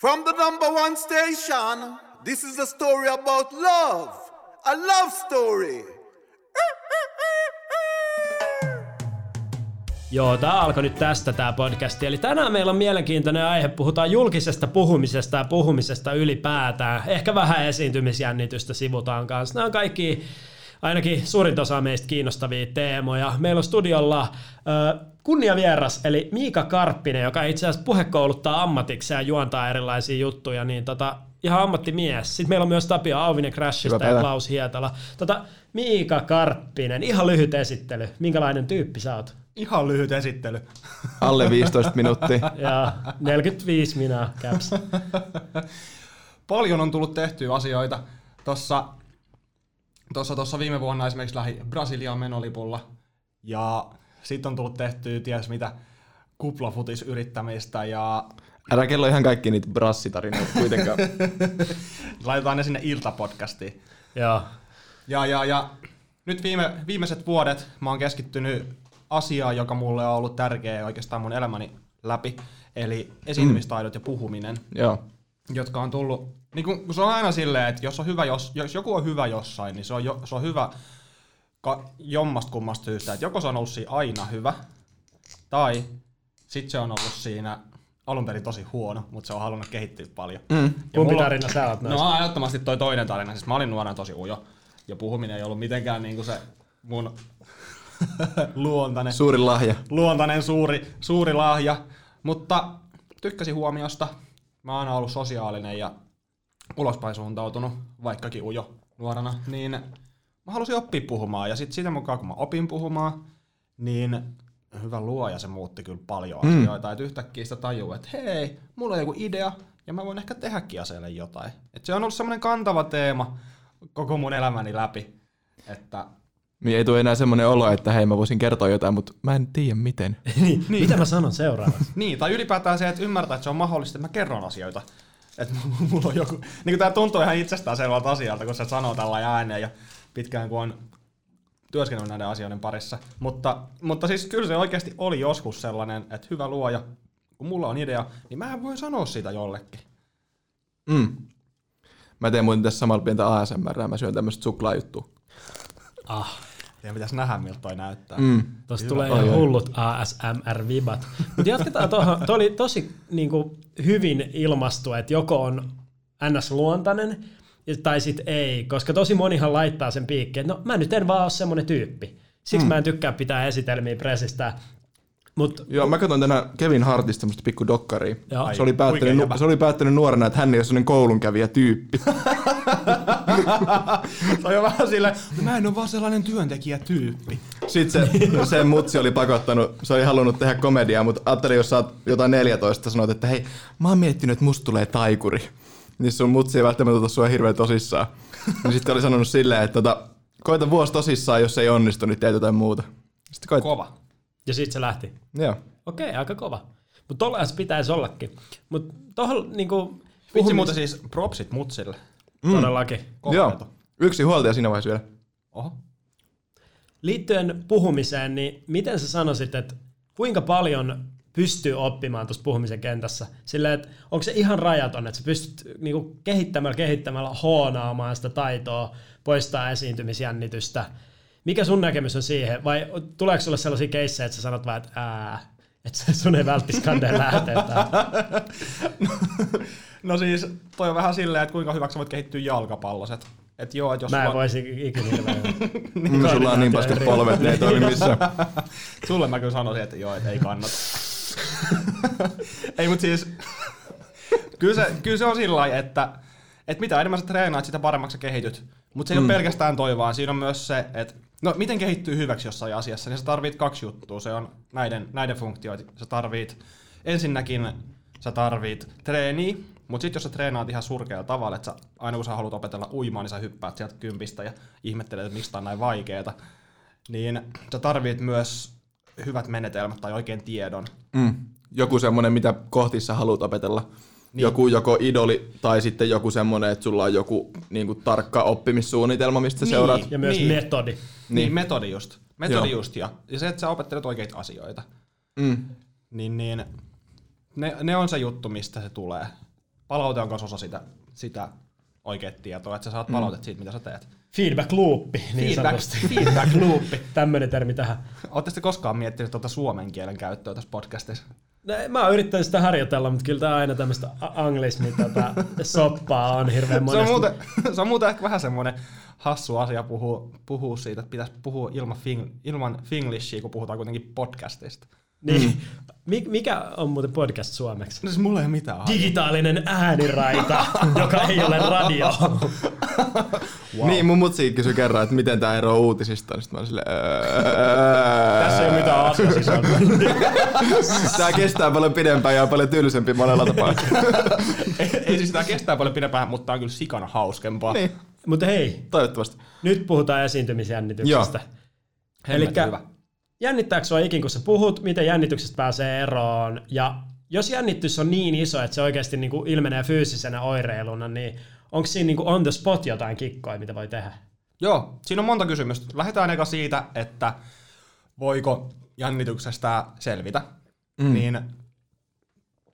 From the number one station, this is a story about love. A love story. Joo, tämä alkoi nyt tästä tämä podcast. Eli tänään meillä on mielenkiintoinen aihe. Puhutaan julkisesta puhumisesta ja puhumisesta ylipäätään. Ehkä vähän esiintymisjännitystä sivutaan kanssa. Nämä on kaikki ainakin suurin osa meistä kiinnostavia teemoja. Meillä on studiolla äh, kunniavieras, eli Miika Karppinen, joka itse asiassa puhekouluttaa ammatiksi ja juontaa erilaisia juttuja, niin tota, ihan ammattimies. Sitten meillä on myös Tapio Auvinen Crashista ja Klaus Hietala. Tota, Miika Karppinen, ihan lyhyt esittely. Minkälainen tyyppi sä oot? Ihan lyhyt esittely. Alle 15 minuuttia. ja 45 minä caps. Paljon on tullut tehtyä asioita. Tossa, tossa, tossa viime vuonna esimerkiksi lähi Brasiliaan menolipulla. Ja sitten on tullut tehtyä ties mitä kuplafutisyrittämistä ja... Älä kello ihan kaikki niitä brassitarinoita kuitenkaan. Laitetaan ne sinne iltapodcastiin. Joo. Ja, ja, ja nyt viime, viimeiset vuodet mä oon keskittynyt asiaan, joka mulle on ollut tärkeä oikeastaan mun elämäni läpi, eli esiintymistaidot mm. ja puhuminen. Joo. Jotka on tullut, niin kun, se on aina silleen, että jos, on hyvä jos, jos joku on hyvä jossain, niin se on, jo, se on hyvä ka, jommasta kummasta syystä, että joko se on ollut siinä aina hyvä, tai sitten se on ollut siinä alun perin tosi huono, mutta se on halunnut kehittyä paljon. Mm. Kumpi mulla, tarina sä oot näistä? No ehdottomasti toi toinen tarina. Siis mä olin nuorena tosi ujo, ja puhuminen ei ollut mitenkään niinku se mun luontainen. Suuri lahja. Luontainen suuri, suuri lahja. Mutta tykkäsin huomiosta. Mä oon aina ollut sosiaalinen ja ulospäin suuntautunut, vaikkakin ujo nuorena, niin mä halusin oppia puhumaan. Ja sitten siitä mukaan, kun mä opin puhumaan, niin hyvä luoja se muutti kyllä paljon mm. asioita. Että yhtäkkiä sitä tajuu, että hei, mulla on joku idea, ja mä voin ehkä tehdäkin asialle jotain. Et se on ollut semmoinen kantava teema koko mun elämäni läpi, että niin ei tule enää semmoinen olo, että hei mä voisin kertoa jotain, mutta mä en tiedä miten. niin, niin. Mitä mä sanon seuraavaksi? niin, tai ylipäätään se, että ymmärtää, että se on mahdollista, että mä kerron asioita. Että mulla on joku, niin kuin tää tuntuu ihan itsestään selvältä asialta, kun se sanoo tällä ääneen ja pitkään kun on työskennellyt näiden asioiden parissa. Mutta, mutta siis kyllä se oikeasti oli joskus sellainen, että hyvä luoja, kun mulla on idea, niin mä voin sanoa sitä jollekin. Mm. Mä teen muuten tässä samalla pientä ASMR, mä syön tämmöistä suklaajuttua. Ah. Teidän pitäisi nähdä, miltä toi näyttää. Mm. Tuosta tulee ihan hullut ASMR-vibat. Mutta jatketaan tuohon. Tuo oli tosi niin kuin, hyvin ilmastu, että joko on NS-luontainen tai sitten ei, koska tosi monihan laittaa sen piikkiin, että no mä nyt en vaan ole semmoinen tyyppi. Siksi mm. mä en tykkää pitää esitelmiä presistä. Mut, Joo, mä katson tänään Kevin Hartista tämmöistä pikku dokkaria. Se oli, päättänyt, se oli päättänyt nuorena, että hän ei ole sellainen koulunkävijä tyyppi. se on vähän silleen, mä en ole vaan sellainen työntekijä tyyppi. Sitten se, se mutsi oli pakottanut, se oli halunnut tehdä komediaa, mutta ajattelin, jos sä oot jotain 14, sanoit, että hei, mä oon miettinyt, että musta tulee taikuri. Niin sun mutsi ei välttämättä ota sua hirveän tosissaan. Niin sitten oli sanonut silleen, että tota, koita vuosi tosissaan, jos ei onnistu, niin teet jotain muuta. Sitten koita. Kova. Ja sitten se lähti. Joo. Okei, okay, aika kova. Mutta tollahan se pitäisi ollakin. Mutta tohon niinku... Vitsi muuta siis propsit mutsille. Mm. Todellakin. Joo. Yksi huoltaja siinä vaiheessa vielä. Oho. Liittyen puhumiseen, niin miten sä sanoisit, että kuinka paljon pystyy oppimaan tuossa puhumisen kentässä? Sillä, että onko se ihan rajaton, että sä pystyt niinku kehittämällä, kehittämällä hoonaamaan sitä taitoa, poistaa esiintymisjännitystä. Mikä sun näkemys on siihen? Vai tuleeko sulle sellaisia keissejä, että sä sanot vaan, että ää, että sun ei välttis kandeen lähetetään? No siis toi on vähän silleen, että kuinka hyväksi voit kehittyä jalkapalloset. Et joo, et jos Mä en sulla... voisi ikinä niin, Sulla on niin paskat polvet, ne ei toimi missään. Sulle mä kyllä sanoisin, että joo, et ei kannata. Ei, mutta siis kyllä se, kyllä se on sillä lailla, että, että mitä enemmän sä treenaat, sitä paremmaksi sä kehityt. Mutta se ei mm. ole pelkästään toi vaan, siinä on myös se, että no miten kehittyy hyväksi jossain asiassa, niin sä tarvit kaksi juttua. Se on näiden, näiden funktioita. Sä tarvit ensinnäkin sä tarvit treeniä, mutta sitten jos sä treenaat ihan surkealla tavalla, että sä, aina kun sä haluat opetella uimaan, niin sä hyppäät sieltä kympistä ja ihmettelet, että mistä on näin vaikeeta, niin sä tarvit myös hyvät menetelmät tai oikein tiedon. Mm. Joku semmoinen, mitä kohti sä haluat opetella. Niin. Joku joko idoli tai sitten joku semmoinen, että sulla on joku niin kuin, tarkka oppimissuunnitelma, mistä niin. seuraat. Ja myös niin. metodi. Niin. niin, metodi just. Metodi Joo. just ja, ja se, että sä opettelet oikeita asioita. Mm. Niin, niin ne, ne on se juttu, mistä se tulee. palaute on myös osa sitä, sitä oikeat tietoa, että sä saat palautet siitä, mitä sä teet. Feedback loopi, niin Feedback, sanotusti. feedback loopi. Tämmöinen termi tähän. Oletteko te koskaan miettinyt tuota suomen kielen käyttöä tässä podcastissa? No, mä oon yrittänyt sitä harjoitella, mutta kyllä tää aina tämmöistä anglismi tota, soppaa on hirveän Se monesti. on, muuten, se on muuten ehkä vähän semmoinen hassu asia puhua, puhua siitä, että pitäisi puhua ilman, fing, ilman finglishia, kun puhutaan kuitenkin podcastista. Niin. Mik- Mikä on muuten podcast suomeksi? No siis mulla ei ole mitään. Digitaalinen ääniraita, joka ei ole radio. Wow. Niin, mun mutsi kysyi kerran, että miten tää eroaa uutisista, niin sit mä silleen, Tässä ei ole mitään asiasisältöä. Tää kestää paljon pidempään ja on paljon tylsempi monella tapaa. ei, ei siis tämä kestää paljon pidempään, mutta tää on kyllä sikana hauskempaa. niin, Mutta hei, toivottavasti. nyt puhutaan esiintymisjännityksestä. Eli Hemmetin hyvä. Jännittääkö sua ikin, kun sä puhut, miten jännityksestä pääsee eroon? Ja jos jännitys on niin iso, että se oikeasti niin kuin ilmenee fyysisenä oireiluna, niin onko siinä niin kuin on the spot jotain kikkoja, mitä voi tehdä? Joo, siinä on monta kysymystä. Lähdetään eka siitä, että voiko jännityksestä selvitä. Mm. Niin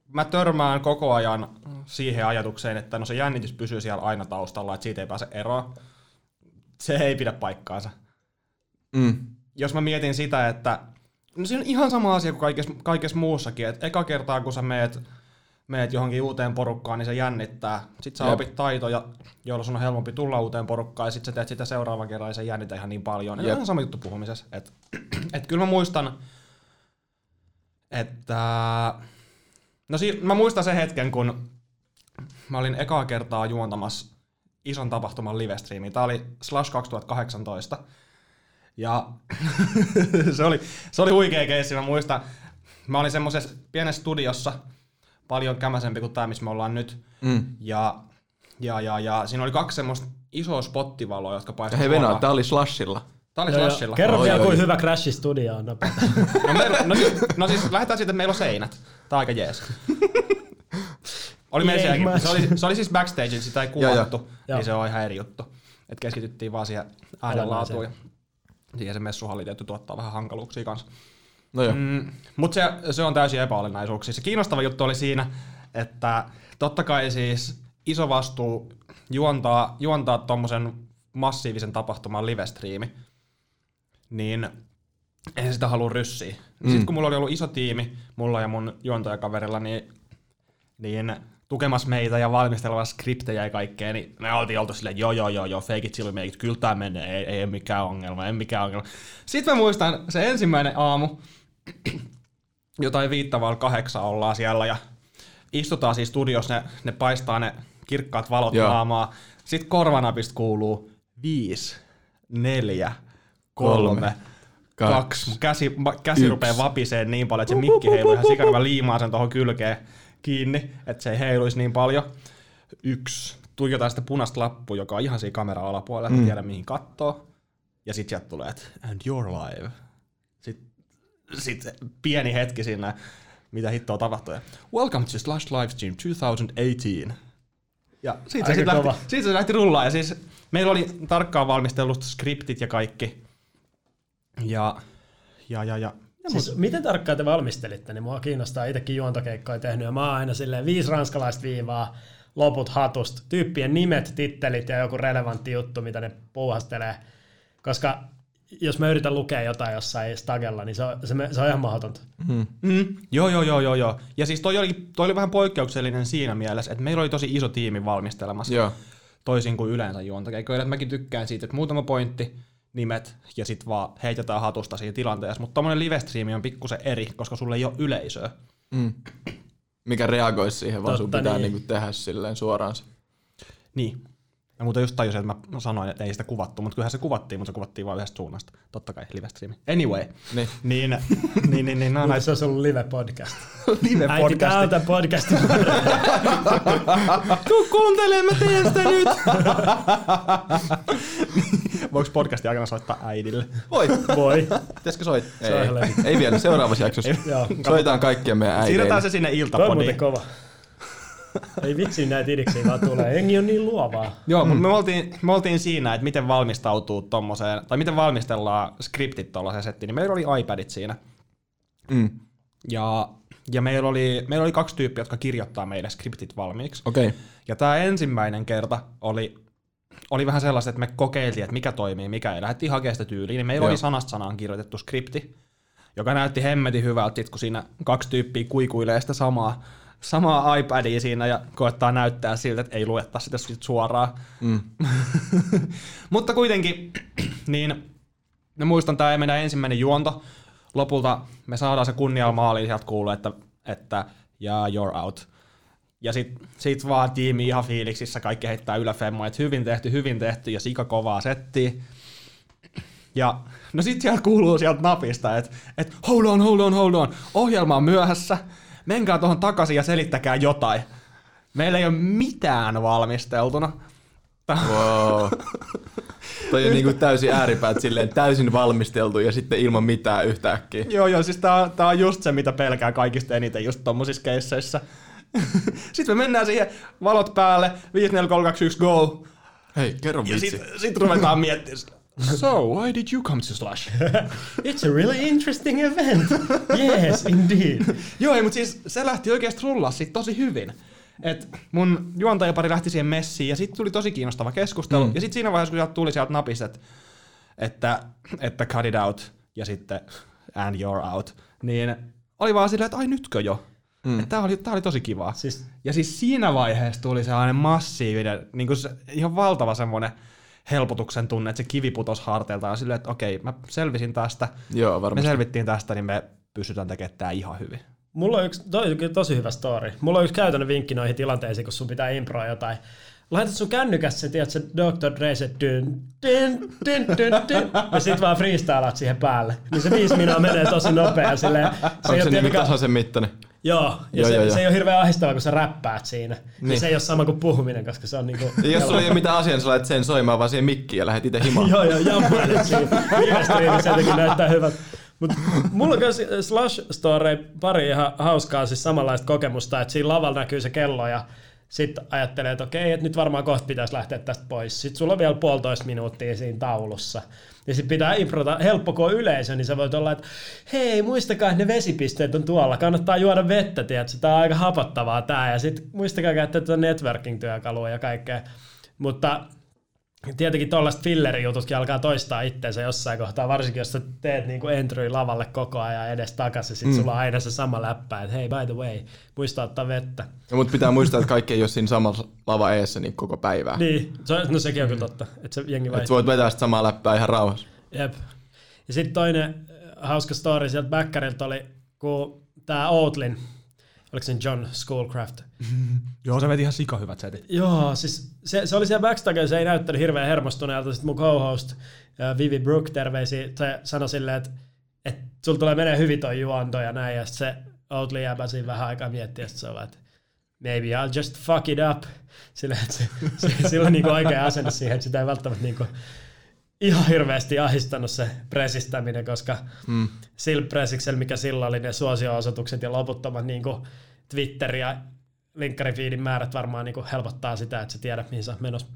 mä törmään koko ajan siihen ajatukseen, että no se jännitys pysyy siellä aina taustalla, että siitä ei pääse eroon. Se ei pidä paikkaansa. Mm. Jos mä mietin sitä, että no se on ihan sama asia kuin kaikessa, kaikessa muussakin, että eka kertaa kun sä meet, meet johonkin uuteen porukkaan, niin se jännittää. Sitten sä Jep. opit taitoja, joilla sun on helpompi tulla uuteen porukkaan, ja sitten sä teet sitä seuraavan kerran, ja se jännitä ihan niin paljon. Ja ihan sama juttu puhumisessa. Et, et kyllä mä muistan, että... No si- mä muistan sen hetken, kun mä olin ekaa kertaa juontamassa ison tapahtuman livestreamiin. Tää oli Slash 2018. Ja se, oli, se oli huikea keissi, mä muistan. Mä olin semmoisessa pienessä studiossa, paljon kämäsempi kuin tämä, missä me ollaan nyt. Mm. Ja, ja, ja, ja siinä oli kaksi semmoista isoa spottivaloa, jotka paistivat hei Venä, tää oli Slashilla. Tää oli. Slashilla. Kerro Oi, vielä, oi. kuin hyvä Crash Studio on. No, meillä, no, siis, no siis lähdetään siitä, että meillä on seinät. Tää on aika jees. Oli meillä sielläkin. Se oli, se oli siis backstage, sitä ei kuvattu, niin se on ihan eri juttu. Et keskityttiin vaan siihen äänenlaatuun ja siihen se messuhalli tietty tuottaa vähän hankaluuksia kanssa. No joo. Mm, Mutta se, se on täysin epäolennaisuuksia. Se kiinnostava juttu oli siinä, että totta kai siis iso vastuu juontaa, juontaa tommosen massiivisen tapahtuman livestriimi, niin en sitä halua ryssiä. Mm. Sitten kun mulla oli ollut iso tiimi, mulla ja mun juontajakaverilla, niin, niin tukemassa meitä ja valmistelemassa skriptejä ja kaikkea, niin me oltiin oltu silleen, joo joo joo joo, fake it till we make it, kyllä tää menee, ei, ei mikään ongelma, ei mikään ongelma. Sitten mä muistan se ensimmäinen aamu, jotain viittavalla kahdeksan ollaan siellä ja istutaan siis studiossa, ne, ne paistaa ne kirkkaat valot Joo. naamaa. Sitten korvanapista kuuluu viisi, neljä, kolme, Kolme, kaksi. kaksi, Mun käsi, käsi rupeaa vapiseen niin paljon, että se mikki heiluu ihan sikana. Mä liimaan sen tuohon kylkeen kiinni, että se ei heiluisi niin paljon. Yksi. Tuijotaan sitä punaista lappua, joka on ihan siinä kameran alapuolella, että mm. tiedä mihin kattoo. Ja sit sieltä tulee, että and you're live. Sitten sit pieni hetki siinä, mitä hittoa tapahtuu. Welcome to Slash Livestream 2018. Ja siitä se, sit lähti, siitä se lähti rullaan. Ja siis meillä oli tarkkaan valmistellut skriptit ja kaikki. Ja, ja, ja, ja. Ja Siis miten tarkkaan te valmistelitte, niin mua kiinnostaa itsekin juontokeikkoja tehnyt, ja mä oon aina silleen viisi ranskalaista viivaa, loput hatusta, tyyppien nimet, tittelit ja joku relevantti juttu, mitä ne puuhastelee. Koska jos mä yritän lukea jotain jossain stagella, niin se on, se, se on ihan mahdotonta. Mm, joo, joo, joo, joo, joo. Ja siis toi oli, toi oli vähän poikkeuksellinen siinä mielessä, että meillä oli tosi iso tiimi valmistelemassa. Joo. Toisin kuin yleensä juontakeikoilla. Mäkin tykkään siitä, että muutama pointti, nimet ja sitten vaan heitetään hatusta siinä tilanteessa. Mutta tommonen live-striimi on pikkusen eri, koska sulle ei ole yleisöä. Mm. Mikä reagoisi siihen, vaan sun Totta pitää niin. niinku tehdä silleen suoraan se. Niin. Ja muuten just tajusin, että mä sanoin, että ei sitä kuvattu, mutta kyllähän se kuvattiin, mutta se kuvattiin vain yhdestä suunnasta. Totta kai, live-striimi. Anyway. Niin. Niin, niin, niin, niin, no, näitä se olisi ollut live-podcast. Äiti, live-podcasti. tää on tää podcasti. Tuu kuuntelemaan, mä teen sitä nyt! Voiko podcastin aikana soittaa äidille? Voi. Voi. Pitäisikö soit? Se on Ei, levi. ei vielä, seuraavassa jaksossa. Joo. Soitaan kaikkien meidän äideille. Siirretään se sinne Toi on iltapodiin. muuten kova. Ei vitsi näitä idiksiä vaan tulee. Jengi on niin luovaa. Joo, mm. mutta me oltiin, me oltiin siinä, että miten valmistautuu tommoseen, tai miten valmistellaan skriptit tuollaiseen settiin, niin meillä oli iPadit siinä. Mm. Ja ja meillä oli, meillä oli kaksi tyyppiä, jotka kirjoittaa meille skriptit valmiiksi. Okei. Okay. Ja tämä ensimmäinen kerta oli, oli vähän sellaista, että me kokeiltiin, että mikä toimii, mikä ei. Lähdettiin hakemaan sitä tyyliä, niin meillä Joo. oli sanasta sanaan kirjoitettu skripti, joka näytti hemmetin hyvältä, sit kun siinä kaksi tyyppiä kuikuilee sitä samaa, samaa iPadia siinä ja koettaa näyttää siltä, että ei luetta sitä sit suoraan. Mm. Mutta kuitenkin, niin mä muistan tämä meidän ensimmäinen juonto. Lopulta me saadaan se kunnialla maaliin, sieltä kuuluu, että, että ja you're out. Ja sit, sit vaan tiimi ihan fiiliksissä, kaikki heittää yläfemmoja, että hyvin tehty, hyvin tehty ja sika kovaa settiä. Ja no sit sieltä kuuluu sieltä napista, että et, hold on, hold on, hold on, ohjelma on myöhässä, menkää tuohon takaisin ja selittäkää jotain. Meillä ei ole mitään valmisteltuna. Wow. Toi on niinku täysin ääripäät silleen täysin valmisteltu ja sitten ilman mitään yhtäkkiä. Joo, joo, siis tää, tää on just se, mitä pelkää kaikista eniten just tommosissa keisseissä. Sitten me mennään siihen, valot päälle, 5, 4, 3, 2, 1, go. Hei, kerro Ja vitsi. sit, sit ruvetaan miettimään. So, why did you come to Slash? It's a really interesting event. Yes, indeed. Joo, ei, mutta siis se lähti oikeasti rullaa siitä tosi hyvin. Et mun juontajapari lähti siihen messiin ja sitten tuli tosi kiinnostava keskustelu. Mm. Ja sitten siinä vaiheessa, kun sieltä tuli sieltä napista, että, että, että cut it out ja sitten and you're out, niin oli vaan silleen, että ai nytkö jo? Mm. Että tää oli, tää oli tosi kivaa. Siis Ja siis siinä vaiheessa tuli sellainen massiivinen, niin kuin se, ihan valtava semmoinen helpotuksen tunne, että se kivi putos harteilta ja silleen, että okei, mä selvisin tästä, Joo, me varmasti. selvittiin tästä, niin me pystytään tekemään tää ihan hyvin. Mulla on yksi, toi on tosi hyvä story. Mulla on yksi käytännön vinkki noihin tilanteisiin, kun sun pitää improa jotain. Laitat sun kännykässä se, tiedät, se Dr. Dre se dyn, dyn, dyn, dyn, dyn, ja sit vaan freestylaat siihen päälle. Niin se viisi minua menee tosi nopea silleen. Se Onko se niin tietenkään- tasaisen mittainen? Joo, ja Joo, se, joo, se ei ole hirveän ahdistavaa, kun sä räppäät siinä. Niin. Niin. Se ei ole sama kuin puhuminen, koska se on niinku... Ja jos sulla ei ole mitään asiaa, niin sä laitat sen soimaan vaan siihen mikkiin ja lähdet itse himaan. Joo, joo, jammailet siinä. Viimeisteliin se jotenkin näyttää hyvältä. Mutta mulla on myös Slash Story pari ihan hauskaa siis samanlaista kokemusta, että siinä lavalla näkyy se kello ja sitten ajattelee, että okei, että nyt varmaan kohta pitäisi lähteä tästä pois. Sitten sulla on vielä puolitoista minuuttia siinä taulussa. Ja sitten pitää improta, helppo kun on yleisö, niin sä voit olla, että hei, muistakaa, että ne vesipisteet on tuolla, kannattaa juoda vettä, tiedätkö, tää on aika hapottavaa tää, ja sitten muistakaa käyttää tuota networking-työkalua ja kaikkea. Mutta tietenkin tuollaiset fillerijututkin alkaa toistaa itteensä jossain kohtaa, varsinkin jos sä teet niinku entry lavalle koko ajan edes takaisin, sit mm. sulla on aina se sama läppä, että hei by the way, muista ottaa vettä. Ja mut pitää muistaa, että kaikki ei ole siinä samassa lava eessä niin koko päivää. Niin, se, on- no sekin on kyllä totta, että se jengi Et voit vetää sitä samaa läppää ihan rauhassa. Jep. Ja sitten toinen äh, hauska story sieltä Bäkkäriltä oli, kun tämä Outlin, oliko se John Schoolcraft, Joo, se veti ihan sika hyvät setit. Joo, siis se, se oli siellä backstagella, se ei näyttänyt hirveän hermostuneelta. Sitten mun co-host Vivi Brook terveisi, se sanoi silleen, että, että sulla tulee menee hyvin toi juonto ja näin. Ja sitten se Oatly jäbä siinä vähän aikaa miettiä, että se on että maybe I'll just fuck it up. Silleen, että se, se, sillä on niinku oikea asenne siihen, että sitä ei välttämättä niinku ihan hirveästi ahistanut se presistäminen, koska mm. sillä presiksellä, mikä sillä oli ne suosio-osoitukset ja loputtomat niinku Twitter ja linkkarifiidin määrät varmaan niinku helpottaa sitä, että sä tiedät, mihin sä menossa.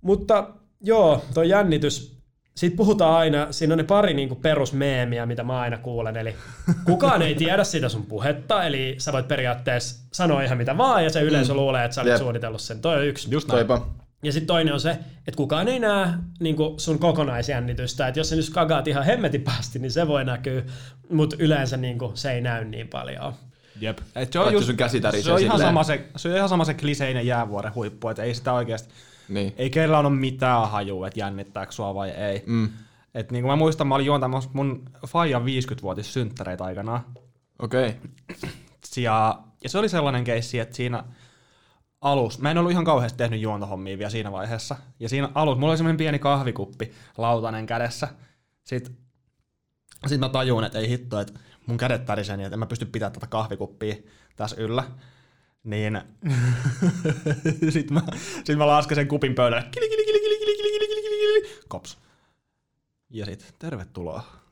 Mutta joo, tuo jännitys, siitä puhutaan aina, siinä on ne pari niinku perusmeemiä, mitä mä aina kuulen, eli kukaan ei tiedä sitä sun puhetta, eli sä voit periaatteessa sanoa ihan mitä vaan, ja se yleisö mm. luulee, että sä olit Jep. suunnitellut sen. Toi on yksi. Just näin. Toipa. Ja sitten toinen on se, että kukaan ei näe niin sun kokonaisjännitystä. Että jos sä nyt kagaat ihan hemmetin päästi, niin se voi näkyä, mutta yleensä niin se ei näy niin paljon. Jep. Et se on, just, sun käsi tärisee se on, ihan sama se, se on ihan sama se kliseinen jäävuoren huippu, että ei sitä oikeasti, Niin. ei kellään ole mitään hajua, että jännittääkö sua vai ei. Mm. Et niin kuin mä muistan, mä olin juontamassa mun Fajan 50-vuotis synttäreitä aikanaan. Okei. Ja, ja se oli sellainen keissi, että siinä alus, mä en ollut ihan kauheasti tehnyt juontohommia vielä siinä vaiheessa. Ja siinä alus, mulla oli semmoinen pieni kahvikuppi, lautanen kädessä. Sitten sit mä tajuin, että ei hitto, että mun kädet tärisee niin, että en mä pysty pitämään tätä kahvikuppia tässä yllä. Niin sitten mä, sit mä lasken sen kupin pöydälle. Kili, kili, kili, kili, kili, kili, kili, kili, kili. Kops. Ja sit tervetuloa.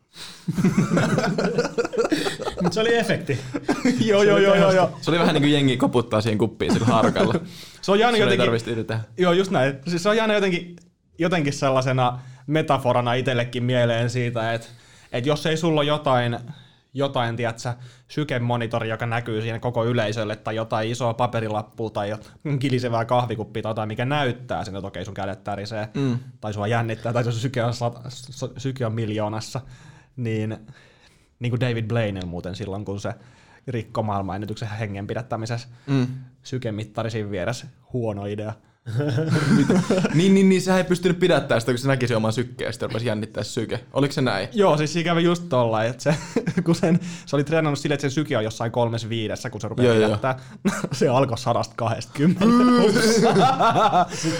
Mutta se oli efekti. joo, joo, joo, joo, joo. Se oli vähän niin kuin jengi koputtaa siihen kuppiin sillä harkalla. Se on jäänyt ei jotenkin... itse tehdä. Joo, just näin. Siis se on jäänyt jotenkin, jotenkin sellaisena metaforana itsellekin mieleen siitä, että, että jos ei sulla ole jotain, jotain, tiedätkö, sykemonitori, joka näkyy siinä koko yleisölle, tai jotain isoa paperilappua, tai kilisevää kahvikuppia, tai jotain, mikä näyttää sinne, että okei, sun kädet tärisee, mm. tai sua jännittää, tai sun syke on, sata, syke on miljoonassa, niin, niin kuin David Blaine muuten silloin, kun se rikko maailmanennätyksen hengen pidättämisessä, mm. sykemittari siinä vieressä, huono idea. niin, niin, niin, sehän ei pystynyt pidättämään sitä, kun se näki sen oman sykkeen ja sitten rupesi jännittää syke. Oliko se näin? Joo, siis siinä kävi just tolla, että se, kun sen, se oli treenannut silleen, että sen syke on jossain kolmes viidessä, kun se rupeaa pidättää. se alkoi sadasta kahdestakymmentä.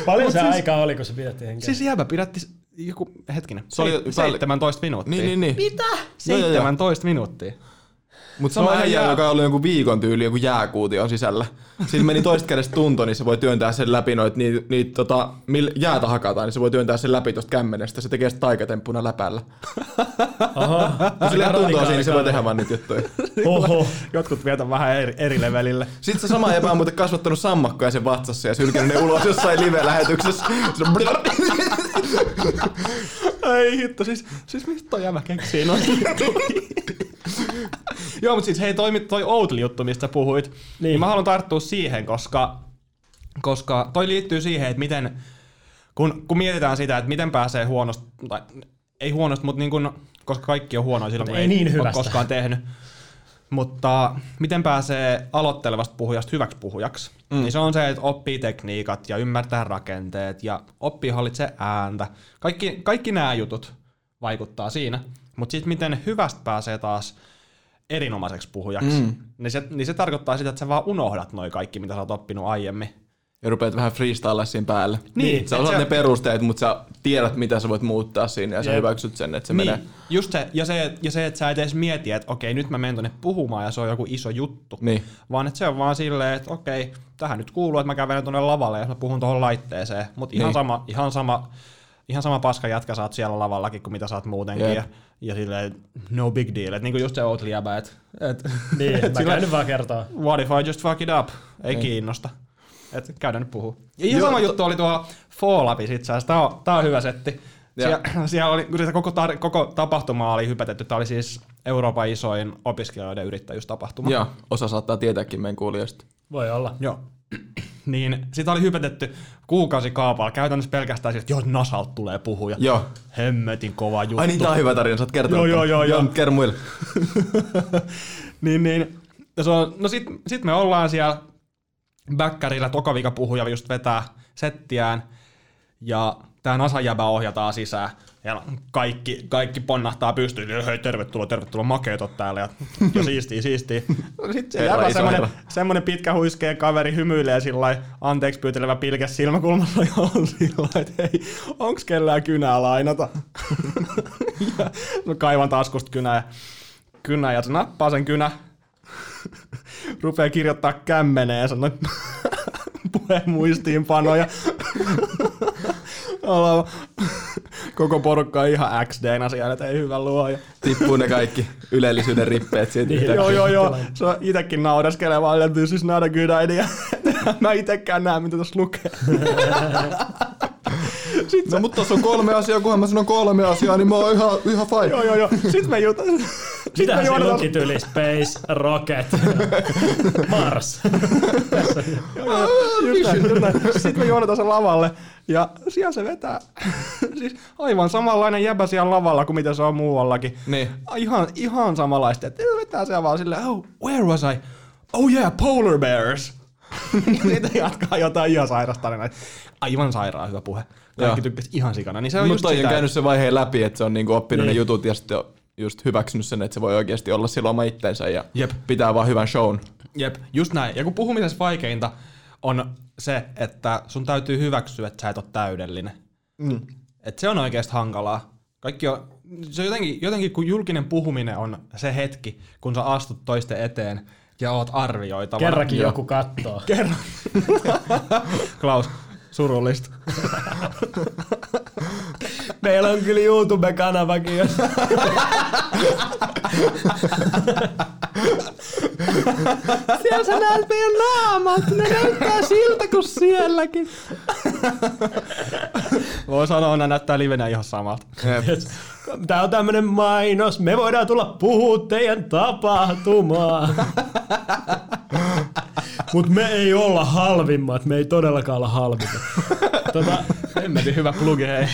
Paljon se siis, aika oli, kun se pidätti henkeä? Siis jäbä pidätti joku, hetkinen, se oli 17 minuuttia. Niin, niin, niin. Mitä? 17 minuuttia. Mutta sama äijä, jää... joka on ollut joku viikon tyyli, joku jääkuution sisällä. Siinä meni toista kädestä tunto, niin se voi työntää sen läpi noit, niitä niit, tota, millä jäätä hakataan, niin se voi työntää sen läpi tosta kämmenestä. Se tekee sitä taikatemppuna läpällä. Oho. Kun sillä tuntoa siinä, niin se voi tehdä vaan niitä juttuja. Oho. Jotkut vietä vähän eri, eri levelille. Sitten se sama epä on muuten kasvattanut sammakkoja sen vatsassa ja sylkenyt ne ulos jossain live-lähetyksessä. Ei hitto, siis, siis mistä toi jävä keksii noin Joo, mutta siis hei, toi, toi Outli-juttu, mistä puhuit, niin. niin mä haluan tarttua siihen, koska, koska toi liittyy siihen, että miten, kun, kun mietitään sitä, että miten pääsee huonosta, tai ei huonosta, mutta niin kun, koska kaikki on huonoa silloin, kun ei, ei niin ole koskaan tehnyt. Mutta miten pääsee aloittelevasta puhujasta hyväksi puhujaksi? Mm. Niin se on se, että oppii tekniikat ja ymmärtää rakenteet ja oppii hallitse ääntä. Kaikki, kaikki nämä jutut vaikuttaa siinä. Mutta sitten miten hyvästä pääsee taas erinomaiseksi puhujaksi, mm. niin, se, niin se tarkoittaa sitä, että sä vaan unohdat noin kaikki, mitä sä oot oppinut aiemmin. Ja rupeat vähän freestyle siinä päälle. Niin. Sä osaat se... ne perusteet, mutta sä tiedät, mitä sä voit muuttaa siinä ja sä hyväksyt sen, että se niin. menee. Just se, ja se, ja se, että sä et edes mieti, että okei, nyt mä menen tonne puhumaan ja se on joku iso juttu. Niin. Vaan että se on vaan silleen, että okei, tähän nyt kuuluu, että mä kävelen tuonne lavalle ja mä puhun tuohon laitteeseen. Mutta ihan, niin. sama, ihan sama ihan sama paska jatka saat siellä lavallakin kuin mitä saat muutenkin. Yep. Ja, ja silleen, no big deal. Että niinku just se Oatly jäbä, että... Et, niin, et mä käyn nyt vaan kertoa. What if I just fuck it up? Ei niin. kiinnosta. Et käydään nyt puhua. Ja ihan sama to... juttu oli tuo Fall Upis itse asiassa. Tää on, tää on hyvä setti. Siellä, siellä oli, kun koko, tar- koko tapahtuma oli hypätetty, tämä oli siis Euroopan isoin opiskelijoiden yrittäjyystapahtuma. Joo, osa saattaa tietääkin meidän kuulijoista. Voi olla. Joo niin sitä oli hypätetty kuukausi kaapalla käytännössä pelkästään siitä, että joo, Nasalt tulee puhuja. Joo. Hemmetin kova juttu. Ai niin, tää on hyvä tarina, sä oot kertonut. Joo, joo, joo. joo. Kerro muille. niin, niin. Ja se on, no sit, sit me ollaan siellä bäkkärillä, Tokavika puhuja just vetää settiään, ja tämä Nasajäbä ohjataan sisään. Ja kaikki, kaikki ponnahtaa pystyyn, hei tervetuloa, tervetuloa, makeet täällä ja, ja siistiä, siistiä. Sitten se jää semmoinen, semmoinen pitkä huiskea kaveri hymyilee sillä anteeksi pyytelevä pilkäs silmäkulmassa ja on sillä että hei, onks kellään kynää lainata? ja mä kaivan taskusta kynää, kynää ja se nappaa sen kynä, rupeaa kirjoittaa kämmeneen ja sanoo, puhemuistiinpanoja ollaan koko porukka on ihan XD-nä siellä, että ei hyvä luoja. Tippuu ne kaikki ylellisyyden rippeet siitä. niin, joo, joo, joo. Se on itekin naudeskelee vaan, että this is not a good idea. Mä itekään näe, mitä tuossa lukee. Sitten no, mutta tässä on kolme asiaa, kunhan mä sanon kolme asiaa, niin mä oon ihan, ihan fine. joo, joo, joo. Sitten me jutaan. Mitä se luki tyyli? Space, Rocket, Mars. Sitten me juonetaan sen lavalle ja siellä se vetää. siis aivan samanlainen jäbä siellä lavalla kuin mitä se on muuallakin. Niin. Ihan, ihan samanlaista. Että vetää siellä vaan silleen, oh, where was I? Oh yeah, polar bears. Sitten jatkaa jotain ihan sairasta Aivan sairaan hyvä puhe. Kaikki tykkäsi ihan sikana. Niin se on Mutta just sitä, on käynyt se vaiheen läpi, että se on niinku oppinut niin. ne jutut ja sitten just hyväksynyt sen, että se voi oikeasti olla silloin oma itsensä ja Jep. pitää vaan hyvän shown. Jep, just näin. Ja kun puhumisessa vaikeinta on se, että sun täytyy hyväksyä, että sä et ole täydellinen. Mm. Et se on oikeasti hankalaa. Kaikki on, se on jotenkin, jotenkin, kun julkinen puhuminen on se hetki, kun sä astut toisten eteen ja oot arvioitavana. Kerrankin joku kattoo. Kerran. Klaus, surullista. Meillä on kyllä YouTube-kanavakin. Jos... Siellä sä näet meidän naamat, ne näyttää siltä kuin sielläkin. Voi sanoa, ne näyttää livenä ihan samalta. Tää on tämmönen mainos, me voidaan tulla puhua teidän tapahtumaan. Mut me ei olla halvimmat, me ei todellakaan olla halvimmat. Tota, Hemmetin hyvä plugi, hei.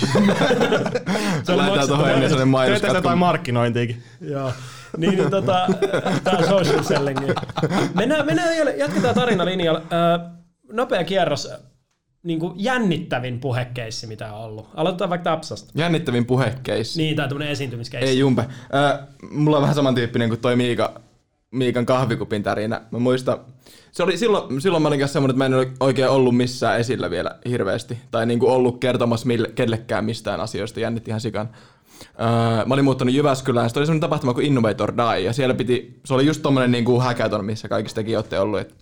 se Laitetaan tuohon ennen sellainen Teette mainoskatko. jotain markkinointiikin. Joo. Niin, niin tota, tää on social selling. Mennään, mennään jatketaan tarinalinjalla. Öö, nopea kierros, niin kuin jännittävin puhekeissi, mitä on ollut. Aloitetaan vaikka Tapsasta. Jännittävin puhekeissi. Niin, tää on tämmönen esiintymiskeissi. Ei jumpe. Äh, mulla on vähän samantyyppinen kuin toi Miika, Miikan kahvikupin tarina. Mä muistan, se oli silloin, silloin mä olin kanssa semmoinen, että mä en ole oikein ollut missään esillä vielä hirveästi. Tai niinku ollut kertomassa mille, kellekään mistään asioista, jännitti ihan sikan. Öö, mä olin muuttanut Jyväskylään, sitten oli semmoinen tapahtuma kuin Innovator Die, ja siellä piti, se oli just tommonen niinku hackathon, missä kaikista tekin olette ollut, et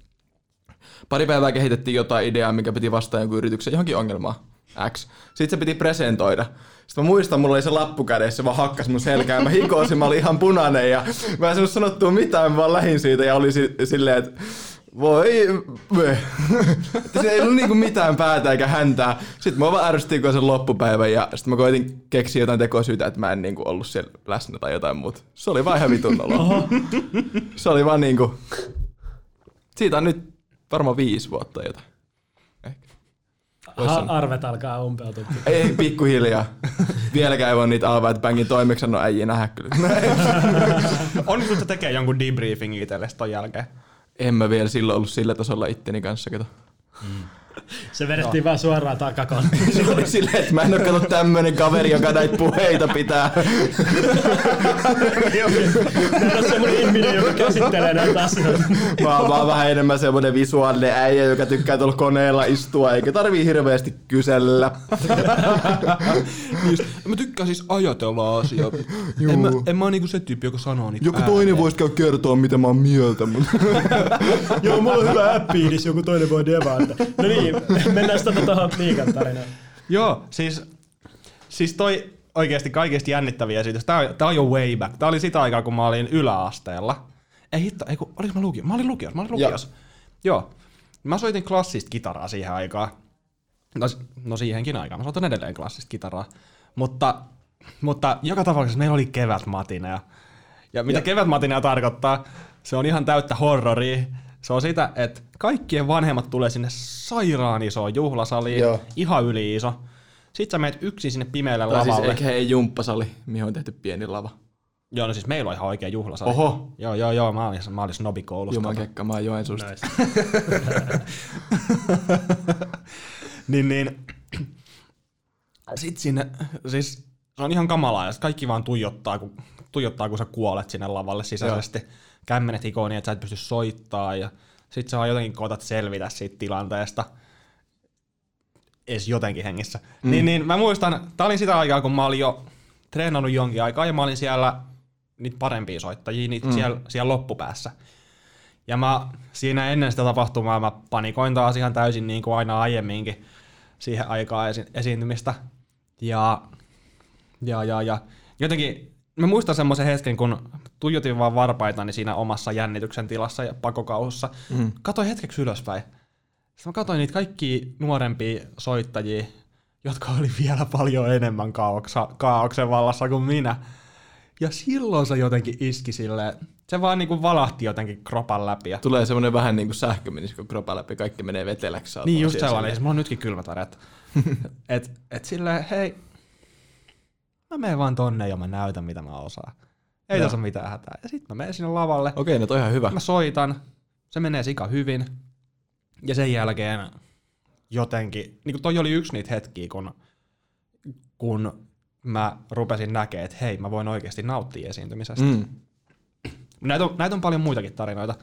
pari päivää kehitettiin jotain ideaa, mikä piti vastata jonkun yrityksen johonkin ongelmaan. X. Sitten se piti presentoida. Sitten mä muistan, mulla oli se lappu kädessä, se vaan hakkas mun selkään. Mä hikosin, mä olin ihan punainen ja mä en saanut sanottua mitään, mä vaan lähin siitä ja oli si- silleen, että voi, se ei ollut niinku mitään päätä eikä häntää. Sitten mä vaan ärsytin sen loppupäivän ja sitten mä koitin keksiä jotain tekosyitä, että mä en niinku ollut siellä läsnä tai jotain muuta. Se oli vaan ihan vitun. Se oli vaan niinku... Siitä on nyt varmaan viisi vuotta jotain. Ha- arvet alkaa umpeutua. Ei, pikkuhiljaa. Vieläkään ei voi niitä Alvat Bangin toimeksiannon äijiä nähdä kyllä. Onnistutko tekemään jonkun debriefingin itsellesi ton jälkeen? En mä vielä silloin ollut sillä tasolla itteni kanssa, kato. Se vedettiin vaan suoraan takakonttiin. Se oli silleen, että mä en oo kato tämmönen kaveri, joka näitä puheita pitää. Mä on semmonen ihminen, joka käsittelee näitä asioita. Mä oon vaan vähän enemmän semmonen visuaalinen äijä, joka tykkää tuolla koneella istua, eikä tarvii hirveästi kysellä. Mä tykkään siis ajatella asiaa. En mä, en mä oo niinku se tyyppi, joka sanoo niitä Joku toinen voisi käydä kertoa, mitä mä oon mieltä. Joo, mulla on hyvä appi, niin joku toinen voi devata. No niin, mennään sitten tuohon Miikan tarinaan. Joo, siis, siis toi oikeasti kaikista jännittäviä esitys. Tää, on- tää on jo way back. Tää oli sitä aikaa, kun mä olin yläasteella. Ei hitto, ei kun, olis mä lukio? Mä olin lukios, mä olin lukios. Joo. Mä soitin klassista kitaraa siihen aikaan. No, no siihenkin aikaan. Mä soitan edelleen klassista kitaraa. Mutta, mutta joka tapauksessa meillä oli kevätmatinea. Ja mitä kevätmatinea tarkoittaa, se on ihan täyttä horroria. Se on sitä, että kaikkien vanhemmat tulee sinne sairaan isoon juhlasaliin, Joo. ihan yli iso. Sitten sä meet yksin sinne pimeälle Tai siis lavalle. eikä ei jumppasali, mihin on tehty pieni lava. Joo, no siis meillä on ihan oikea juhlasali. Oho. Joo, joo, joo, mä olin, mä olin snobikoulussa. Juman kekka, mä oon Joensuusta. Nice. niin, niin. Sitten sinne, siis se on ihan kamalaa, ja kaikki vaan tuijottaa, kun, tuijottaa, kun sä kuolet sinne lavalle sisäisesti. Kämmenet hikoon niin, että sä et pysty soittaa, ja sit sä vaan jotenkin koetat selvitä siitä tilanteesta. Edes jotenkin hengissä. Mm. Niin, niin mä muistan, tää oli sitä aikaa, kun mä olin jo treenannut jonkin aikaa, ja mä olin siellä niitä parempia soittajia, niitä mm. siellä, siellä loppupäässä. Ja mä siinä ennen sitä tapahtumaa mä panikoin taas ihan täysin niin kuin aina aiemminkin siihen aikaan esi- esiintymistä. Ja, ja, ja, ja jotenkin mä muistan semmoisen hetken, kun tuijotin vaan varpaitani siinä omassa jännityksen tilassa ja pakokauhussa. Mm. Katoin hetkeksi ylöspäin. Sitten mä katsoin niitä kaikki nuorempia soittajia, jotka oli vielä paljon enemmän kaaoksa, kaaoksen vallassa kuin minä. Ja silloin se jotenkin iski silleen, se vaan niinku valahti jotenkin kropan läpi. Tulee semmonen vähän niinku sähkö menisi, kun kropa läpi kaikki menee veteläksi. niin just sellainen, siis mulla on nytkin kylmät väreet. et, et silleen, hei, mä menen vaan tonne ja mä näytän mitä mä osaan. Ei Joo. tässä ole mitään hätää. Ja sitten mä menen sinne lavalle, Okei, no toi ihan hyvä. mä soitan, se menee sika hyvin. Ja sen jälkeen jotenkin, niin kuin toi oli yksi niitä hetkiä, kun, kun mä rupesin näkemään, että hei, mä voin oikeasti nauttia esiintymisestä. Mm. Näitä, on, näitä on paljon muitakin tarinoita.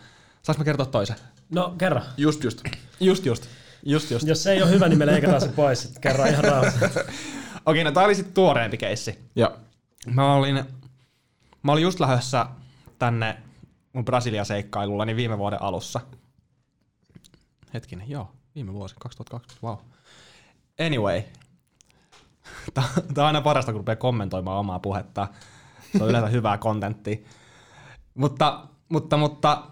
Saanko mä kertoa toisen? No, kerro. Just just. Just just. Just just. Jos se ei ole hyvä, niin me leikataan se pois. Kerro ihan rauhassa. Okei, no tää oli sitten tuoreempi keissi. Ja Mä olin, mä olin just lähdössä tänne mun Brasilia-seikkailulla niin viime vuoden alussa. Hetkinen, joo, viime vuosi, 2020, wow. Anyway, tää tää on aina parasta, kun rupeaa kommentoimaan omaa puhetta. Se on yleensä hyvää kontenttia. Mutta, mutta, mutta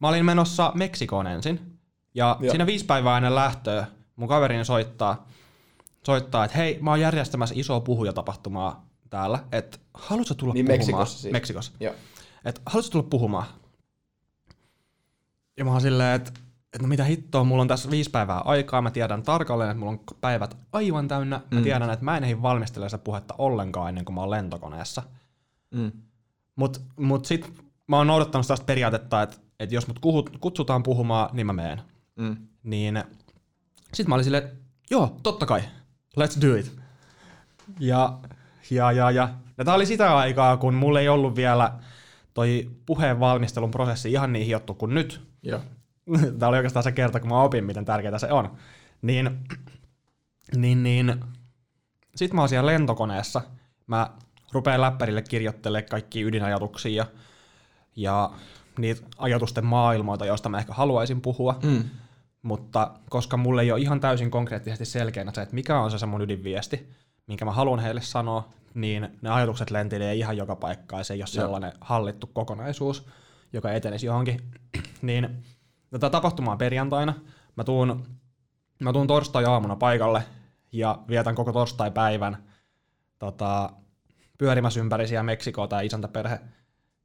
mä olin menossa Meksikoon ensin. Ja Joo. siinä viisi päivää ennen lähtöä mun kaverini soittaa, soittaa, että hei, mä oon järjestämässä isoa puhujatapahtumaa täällä, että haluatko tulla Niin puhumaan? Meksikossa siis. Meksikossa. Joo. Että haluatko tulla puhumaan? Ja mä oon silleen, että et no mitä hittoa, mulla on tässä viisi päivää aikaa, mä tiedän tarkalleen, että mulla on päivät aivan täynnä, mä Mm. tiedän, että mä en ehdi valmistella sitä puhetta ollenkaan ennen kuin mä oon lentokoneessa. Mm. Mut, mut sit mä oon noudattanut sitä periaatetta, että, että jos mut kutsutaan puhumaan, niin mä meen. Mm. Niin sit mä olin silleen, joo, totta kai, let's do it. Ja, ja, ja, ja. ja tää oli sitä aikaa, kun mulla ei ollut vielä toi puheen valmistelun prosessi ihan niin hiottu kuin nyt. Joo. Tämä oli oikeastaan se kerta, kun mä opin, miten tärkeää se on. Niin, niin, niin. Sitten mä oon siellä lentokoneessa. Mä rupean läppärille kirjoittelemaan kaikki ydinajatuksia ja, ja niitä ajatusten maailmoita, joista mä ehkä haluaisin puhua. Mm. Mutta koska mulle ei ole ihan täysin konkreettisesti selkeänä se, että mikä on se, se mun ydinviesti, minkä mä haluan heille sanoa, niin ne ajatukset lentelee ihan joka paikkaan se ei ole Joo. sellainen hallittu kokonaisuus, joka etenisi johonkin. niin tätä tapahtumaa perjantaina. Mä tuun, mä tuun torstai-aamuna paikalle ja vietän koko torstai-päivän tota, pyörimässä ympäri siellä Meksikoa tai isäntäperhe,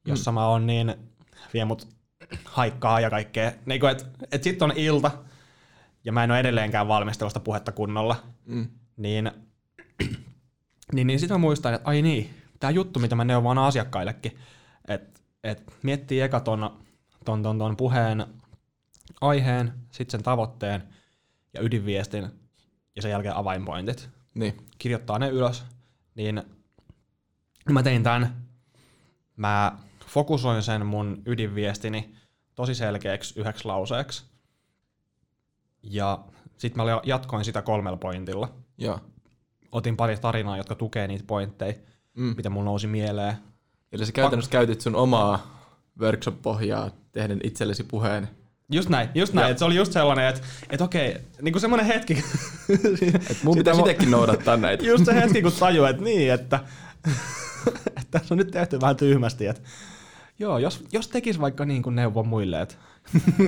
jossa mä oon niin, vie mut haikkaa ja kaikkea. Niin et, et sit on ilta ja mä en ole edelleenkään valmistelusta puhetta kunnolla. Mm. Niin, niin, niin sitten mä muistan, että ai niin, tämä juttu, mitä mä neuvon asiakkaillekin, että et miettii eka ton, ton, ton, ton puheen aiheen, sitten sen tavoitteen ja ydinviestin ja sen jälkeen avainpointit. Niin. Kirjoittaa ne ylös, niin mä tein tämän. Mä fokusoin sen mun ydinviestini tosi selkeäksi yhdeksi lauseeksi. Ja sitten mä jatkoin sitä kolmella pointilla Joo. otin pari tarinaa, jotka tukee niitä pointteja, Mm. mitä mulla nousi mieleen. Eli sä käytännössä käytit sun omaa workshop-pohjaa tehden itsellesi puheen. Just näin, just näin. Et se oli just sellainen, että et okei, niinku semmoinen hetki, Et mun mä- itsekin noudattaa näitä. just se hetki, kun tajuu, että niin, että, että tässä on nyt tehty vähän tyhmästi, että joo, jos, jos tekis vaikka niin kuin neuvo muille, että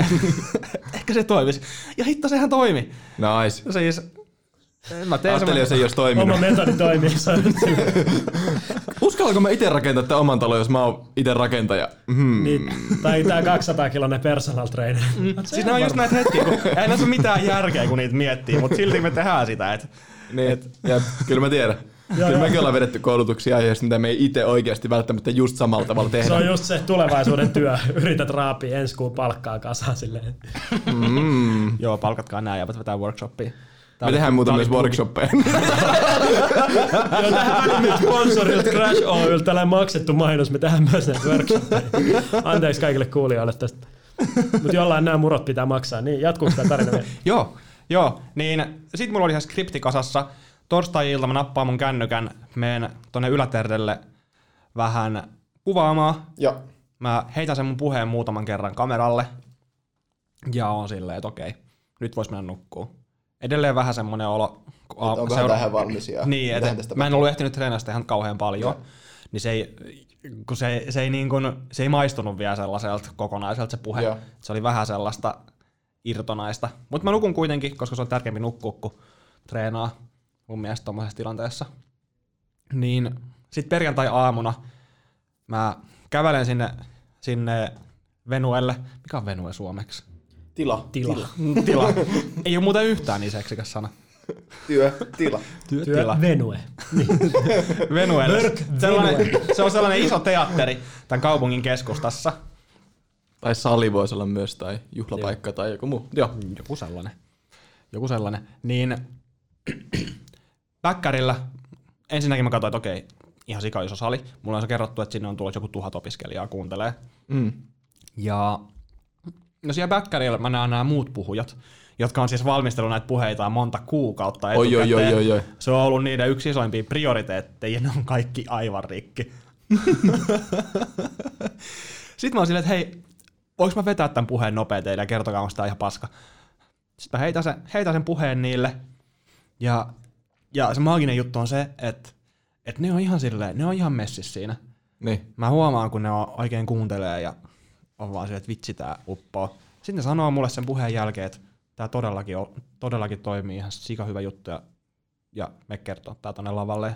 ehkä se toimisi. Ja hitto, sehän toimi. Nice. Siis, mä teen Ajattelin, jos ei olisi toiminut. Oma metodi toimii. Uskallanko mä itse rakentaa tämän oman talon, jos mä oon itse rakentaja? Hmm. niin, tai tää 200 kilonen personal trainer. siis nämä on just näitä hetkiä, kun ei näissä ole mitään järkeä, kun niitä miettii, mutta silti me tehdään sitä, että Niin, et, ja kyllä mä tiedän. Kyllä joo. mekin ollaan vedetty koulutuksia aiheesta, mitä me ei itse oikeasti välttämättä just samalla tavalla tehdä. Se on just se tulevaisuuden työ. Yrität raapia ensi kuun palkkaa kasaan silleen. Mm. joo, palkatkaa nämä ja vetää workshoppia. Tää Me tehdään muuten myös workshoppeja. Joo, tähän väliin nyt sponsorilta Crash Oilta tällainen maksettu mainos. Me tehdään myös näitä workshoppeja. Anteeksi kaikille kuulijoille tästä. Mutta jollain nämä murot pitää maksaa. Niin, jatkuuko tämä tarina? Joo, joo. Niin sit mulla oli ihan skripti kasassa. Torstai-ilta mä nappaan mun kännykän, meen tonne yläterdelle vähän kuvaamaan. Joo. Mä heitän sen mun puheen muutaman kerran kameralle. Ja on silleen, että okei, nyt vois mennä nukkuu. Edelleen vähän semmonen olo. kun a- Onko seura- tähän valmis ja Niin, et, mä en ollut ehtinyt treenata ihan kauhean paljon. Niin se ei, kun se, se, ei niin kuin, se ei maistunut vielä sellaiselta kokonaiselta se puhe. Joo. Se oli vähän sellaista irtonaista. Mutta mä nukun kuitenkin, koska se on tärkeämpi nukkua kuin treenaa mun mielestä tommosessa tilanteessa. Niin sit perjantai-aamuna mä kävelen sinne, sinne Venuelle. Mikä on Venue suomeksi? Tila. Tila. Tila. ei ole muuten yhtään niin seksikäs sana. Työ. Tila. Työtila. Työ Venue. Venuelle. Work Sellainen, se on sellainen iso teatteri tämän kaupungin keskustassa. Tai sali voisi olla myös, tai juhlapaikka tai joku muu. Joo. Joku sellainen. Joku sellainen. Niin Päkkärillä ensinnäkin mä katsoin, että okei, ihan sika iso sali. Mulla on se kerrottu, että sinne on tullut joku tuhat opiskelijaa kuuntelee. Mm. Ja no siellä Päkkärillä mä näen nämä muut puhujat, jotka on siis valmistellut näitä puheitaan monta kuukautta Oi, oi, oi, oi, oi. Se on ollut niiden yksi isoimpia prioriteetteja ja ne on kaikki aivan rikki. Sitten mä oon silleen, että hei, voinko mä vetää tämän puheen nopea teille ja kertokaa, onko tää ihan paska. Sitten mä heitän sen, heitän sen puheen niille. Ja, ja se maaginen juttu on se, että, että ne on ihan silleen, ne on ihan messissä siinä. Niin. Mä huomaan, kun ne on oikein kuuntelee ja on vaan silleen, että vitsi tää uppoo. Sitten ne sanoo mulle sen puheen jälkeen, että tää todellakin, on, todellakin toimii ihan sika hyvä juttu ja ja me kertoo tää tonne lavalle.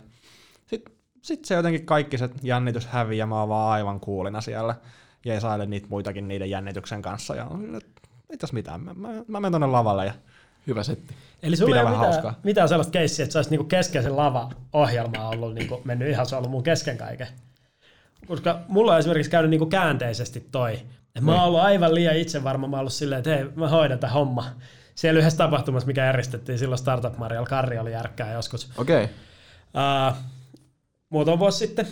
Sitten sit se jotenkin kaikki se jännitys hävii ja mä oon vaan aivan kuulina siellä. Ja ei saada niitä muitakin niiden jännityksen kanssa. Ja ei tässä mitään, mä, mä, mä menen tonne lavalle ja Hyvä setti. Eli sulla Pidä ei mitään, hauskaa. mitään sellaista keissiä, että sä olisit niinku kesken sen lava-ohjelmaa ollut niinku mennyt ihan, se on ollut mun kesken kaiken. Koska mulla on esimerkiksi käynyt niinku käänteisesti toi. Et mä oon ollut aivan liian itsevarma, mä oon ollut silleen, että hei, mä hoidan tämän homma. Siellä yhdessä tapahtumassa, mikä järjestettiin silloin Startup Marialla, Karri oli järkkää joskus. Okei. Okay. Uh, muutama vuosi sitten.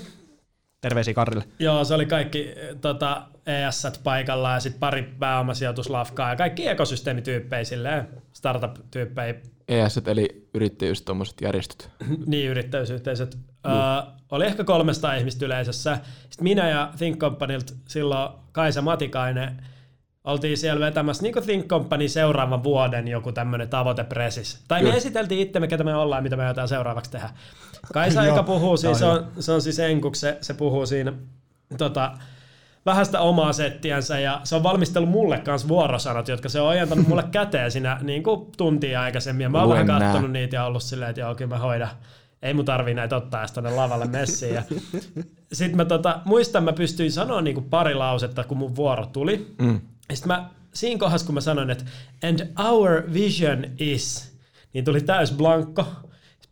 Terveisiä Karrille. Joo, se oli kaikki eh, tota, ES paikalla ja sitten pari pääomasijoituslafkaa ja kaikki ekosysteemityyppejä silleen, startup-tyyppejä, ES, eli yrittäjyys, tuommoiset järjestöt. niin yrittäjyysyhteisöt. Uh, oli ehkä 300 ihmistä yleisössä. Sitten minä ja Think Companylta silloin Kaisa Matikainen oltiin siellä vetämässä niin Think Company seuraavan vuoden joku tämmöinen tavoitepresis. Tai me Kyllä. esiteltiin itsemme, ketä me ollaan, mitä me aiotaan seuraavaksi tehdä. Kaisa, joka puhuu siis, se on on, se on siis Enkuks, se, se puhuu siinä tota, vähän sitä omaa settiänsä ja se on valmistellut mulle kanssa vuorosanat, jotka se on ajantanut mulle käteen siinä niin kuin tuntia aikaisemmin. Ja mä oon vähän kattonut niitä ja ollut silleen, että joo, kyllä mä hoidan. Ei mun tarvii näitä ottaa edes tonne lavalle messiin. Ja sitten mä tota, muistan, mä pystyin sanoa niinku pari lausetta, kun mun vuoro tuli. Mm. Sitten mä, siinä kohdassa, kun mä sanoin, että and our vision is, niin tuli täys blankko.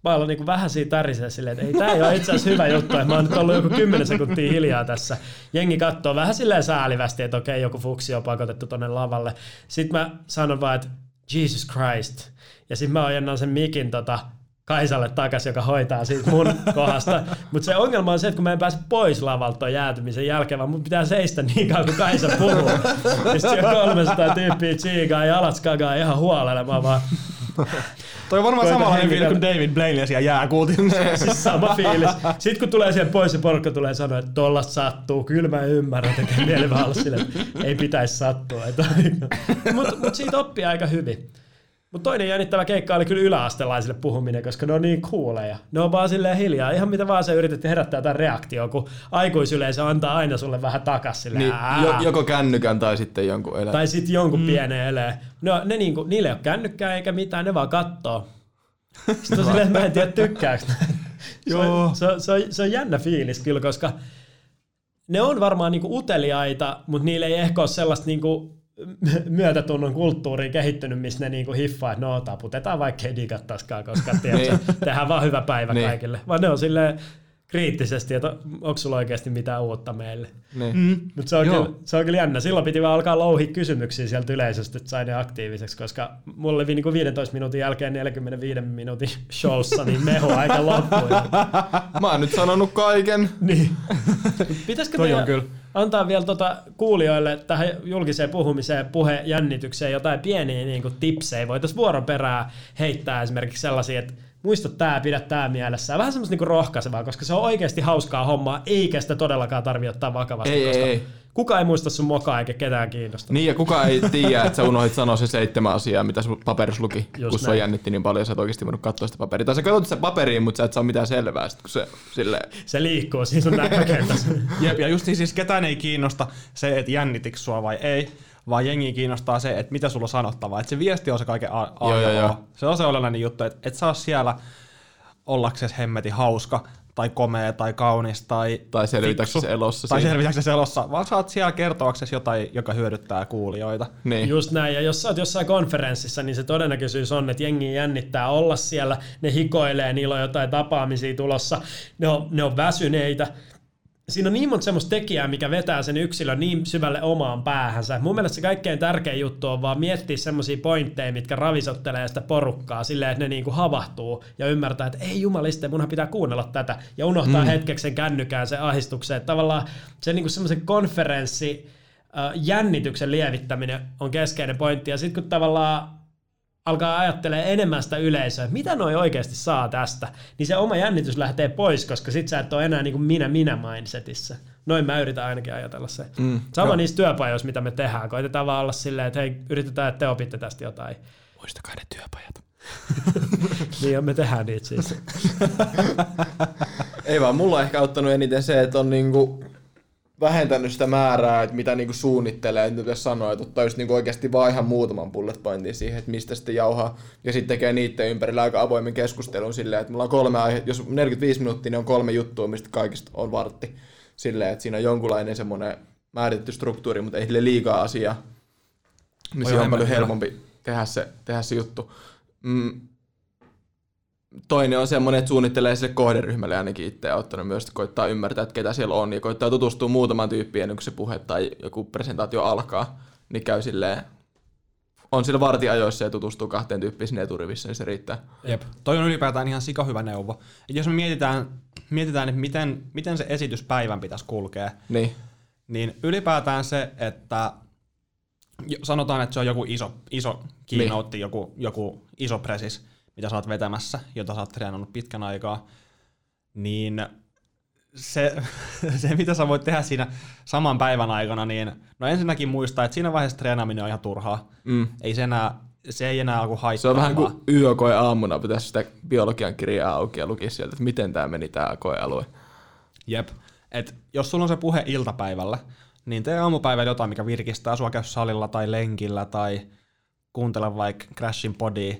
Mä aloin niinku vähän siitä tärisee silleen, että ei tää ei ole itse asiassa hyvä juttu, että mä oon nyt ollut joku 10 sekuntia hiljaa tässä. Jengi katsoo vähän silleen säälivästi, että okei, joku fuksi on pakotettu tonne lavalle. Sitten mä sanon vaan, että Jesus Christ. Ja sitten mä ojennan sen mikin tota, Kaisalle takas, joka hoitaa siitä mun kohdasta. Mutta se ongelma on se, että kun mä en pääse pois lavalta jäätymisen jälkeen, vaan mun pitää seistä niin kauan, kun Kaisa puhuu. Ja sitten siellä 300 tyyppiä tsiigaa ja alat skagaa ihan huolella. vaan Toi on varmaan samanlainen hengitellä. fiilis kuin David Blaine siellä jääkuutin. siis sama fiilis. Sitten kun tulee siihen pois ja porukka tulee sanoa, että tollasta sattuu, kyllä mä ymmärrän, tekee mieli vaan olla silleen, että ei pitäisi sattua. Mutta mut siitä oppii aika hyvin. Mutta toinen jännittävä keikka oli kyllä yläastelaisille puhuminen, koska ne on niin cooleja. Ne on vaan silleen hiljaa. Ihan mitä vaan sä yrität herättää jotain reaktioa, kun aikuisyleisö antaa aina sulle vähän takas silleen. Niin, jo, joko kännykän tai sitten jonkun elä. Tai sitten jonkun mm. pienen eleen. No, ne niinku, niille ei ole kännykkää eikä mitään, ne vaan kattoo. Sitten on silleen, mä en tiedä tykkääks. ne. se, on, se, on, se, on, se on jännä fiilis kyllä, koska ne on varmaan niinku uteliaita, mutta niillä ei ehkä ole sellaista niinku myötätunnon kulttuuriin kehittynyt, missä ne niinku hiffaa, että no taputetaan vaikka ei digattaisikaan, koska tiedätkö, tehdään vaan hyvä päivä Niin. kaikille. Vaan ne on silleen kriittisesti, että onko sulla oikeasti mitään uutta meille. Niin. Mm. Mutta se, on kyllä- se on kyllä jännä. Silloin piti vaan alkaa louhia kysymyksiä sieltä yleisöstä, että sai ne aktiiviseksi, koska mulla oli niinku 15 minuutin jälkeen 45 minuutin showssa, niin meho aika loppui. Mä oon nyt sanonut kaiken. niin. Pitäisikö Toi on meidän kyllä. Antaa vielä tota kuulijoille tähän julkiseen puhumiseen, puhejännitykseen jotain pieniä niin kuin tipsejä? Voitaisiin vuoron perään heittää esimerkiksi sellaisia, että muista tää, pidä tää mielessä. Vähän semmoista niinku rohkaisevaa, koska se on oikeasti hauskaa hommaa, eikä sitä todellakaan tarvitse ottaa vakavasti. Ei, ei, koska ei. Kuka ei muista sun mokaa eikä ketään kiinnosta. Niin, ja kukaan ei tiedä, että sä unohdit sanoa se seitsemän asiaa, mitä sun paperissa luki, Just kun sua näin. jännitti niin paljon, sä et oikeasti voinut katsoa sitä paperia. Tai sä katsot sitä paperiin, mutta sä et saa mitään selvää, sit, kun se silleen... Se liikkuu siinä sun näkökentässä. Jep, ja just niin siis ketään ei kiinnosta se, että jännitikö sua vai ei, vaan jengi kiinnostaa se, että mitä sulla on sanottavaa. Että se viesti on se kaiken a- a Joo, joo, joo. Se on se olennainen juttu, että et oot siellä ollaksesi hemmetin hauska, tai komea, tai kaunis, tai Tai selvitäksesi fiksu, elossa Tai selvitäksesi elossa, vaan oot siellä kertoaksesi jotain, joka hyödyttää kuulijoita. Niin. Just näin, ja jos sä oot jossain konferenssissa, niin se todennäköisyys on, että jengi jännittää olla siellä, ne hikoilee, niillä on jotain tapaamisia tulossa, ne on, ne on väsyneitä. Siinä on niin monta semmoista tekijää, mikä vetää sen yksilön niin syvälle omaan päähänsä. Mun mielestä se kaikkein tärkein juttu on vaan miettiä semmoisia pointteja, mitkä ravisottelee sitä porukkaa silleen, että ne niinku havahtuu ja ymmärtää, että ei jumaliste, munhan pitää kuunnella tätä. Ja unohtaa mm. hetkeksi sen kännykään, sen ahdistuksen. Että tavallaan se niinku semmoisen konferenssi, jännityksen lievittäminen on keskeinen pointti. Ja sitten kun tavallaan alkaa ajattelee enemmän sitä yleisöä, että mitä noi oikeasti saa tästä, niin se oma jännitys lähtee pois, koska sit sä et ole enää niin kuin minä-minä mindsetissä. Noin mä yritän ainakin ajatella se. Mm, Sama joo. niissä työpajoissa, mitä me tehdään. Koitetaan vaan olla silleen, että hei, yritetään, että te opitte tästä jotain. Muistakaa ne työpajat. Niin me tehdään niitä siis. Ei vaan, mulla on ehkä auttanut eniten se, että on niinku vähentänyt sitä määrää, että mitä niinku suunnittelee, että pitäisi sanoa, että ottaa just niinku oikeasti vaan ihan muutaman bullet pointin siihen, että mistä sitten jauhaa, ja sitten tekee niiden ympärillä aika avoimen keskustelun silleen, että mulla on kolme aihe, jos 45 minuuttia, niin on kolme juttua, mistä kaikista on vartti. Silleen, että siinä on jonkunlainen semmoinen määritetty struktuuri, mutta ei sille liikaa asiaa. Niin se on paljon helpompi tehdä se, tehdä se juttu. Mm, toinen on semmoinen, että suunnittelee sille kohderyhmälle ainakin itse ja ottanut myös, että koittaa ymmärtää, että ketä siellä on ja koittaa tutustua muutamaan tyyppiin ennen kuin se puhe tai joku presentaatio alkaa, niin käy silleen, on sillä vartiajoissa ja tutustuu kahteen tyyppiin sinne eturivissä, niin se riittää. Jep. Toi on ylipäätään ihan sika hyvä neuvo. Et jos me mietitään, mietitään että miten, miten se esityspäivän pitäisi kulkea, Niin, niin ylipäätään se, että sanotaan, että se on joku iso, iso keynote, niin. joku, joku iso presis, mitä sä oot vetämässä, jota sä oot treenannut pitkän aikaa, niin se, se, mitä sä voit tehdä siinä saman päivän aikana, niin no ensinnäkin muistaa, että siinä vaiheessa treenaaminen on ihan turhaa. mm. Ei se, enää, se ei enää alku haittaa. se on vähän kuin yökoe aamuna, pitäisi sitä biologian kirjaa auki ja lukea sieltä, että miten tämä meni tämä koealue. Jep. Et jos sulla on se puhe iltapäivällä, niin tee aamupäivällä jotain, mikä virkistää sua käy salilla tai lenkillä tai kuuntele vaikka Crashin Podia.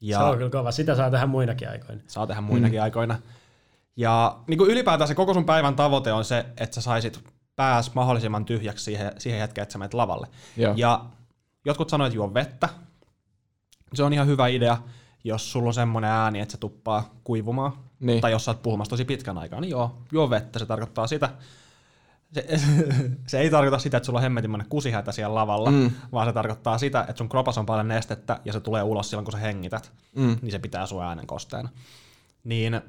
Ja Se on kyllä kova. Sitä saa tehdä muinakin aikoina. saa tehdä muinakin mm. aikoina. Ja niin kuin ylipäätään se koko sun päivän tavoite on se, että sä saisit pääs mahdollisimman tyhjäksi siihen, siihen hetkeen, että sä menet lavalle. Joo. Ja jotkut sanoivat, että juo vettä. Se on ihan hyvä idea, jos sulla on semmoinen ääni, että se tuppaa kuivumaan. Niin. Tai jos sä oot puhumassa tosi pitkän aikaa, niin joo, juo vettä, se tarkoittaa sitä. Se, se ei tarkoita sitä, että sulla on hemmetimoinen kusihätä siellä lavalla, mm. vaan se tarkoittaa sitä, että sun kropas on paljon nestettä ja se tulee ulos silloin, kun sä hengität. Mm. Niin se pitää sun äänen kosteena. Niin,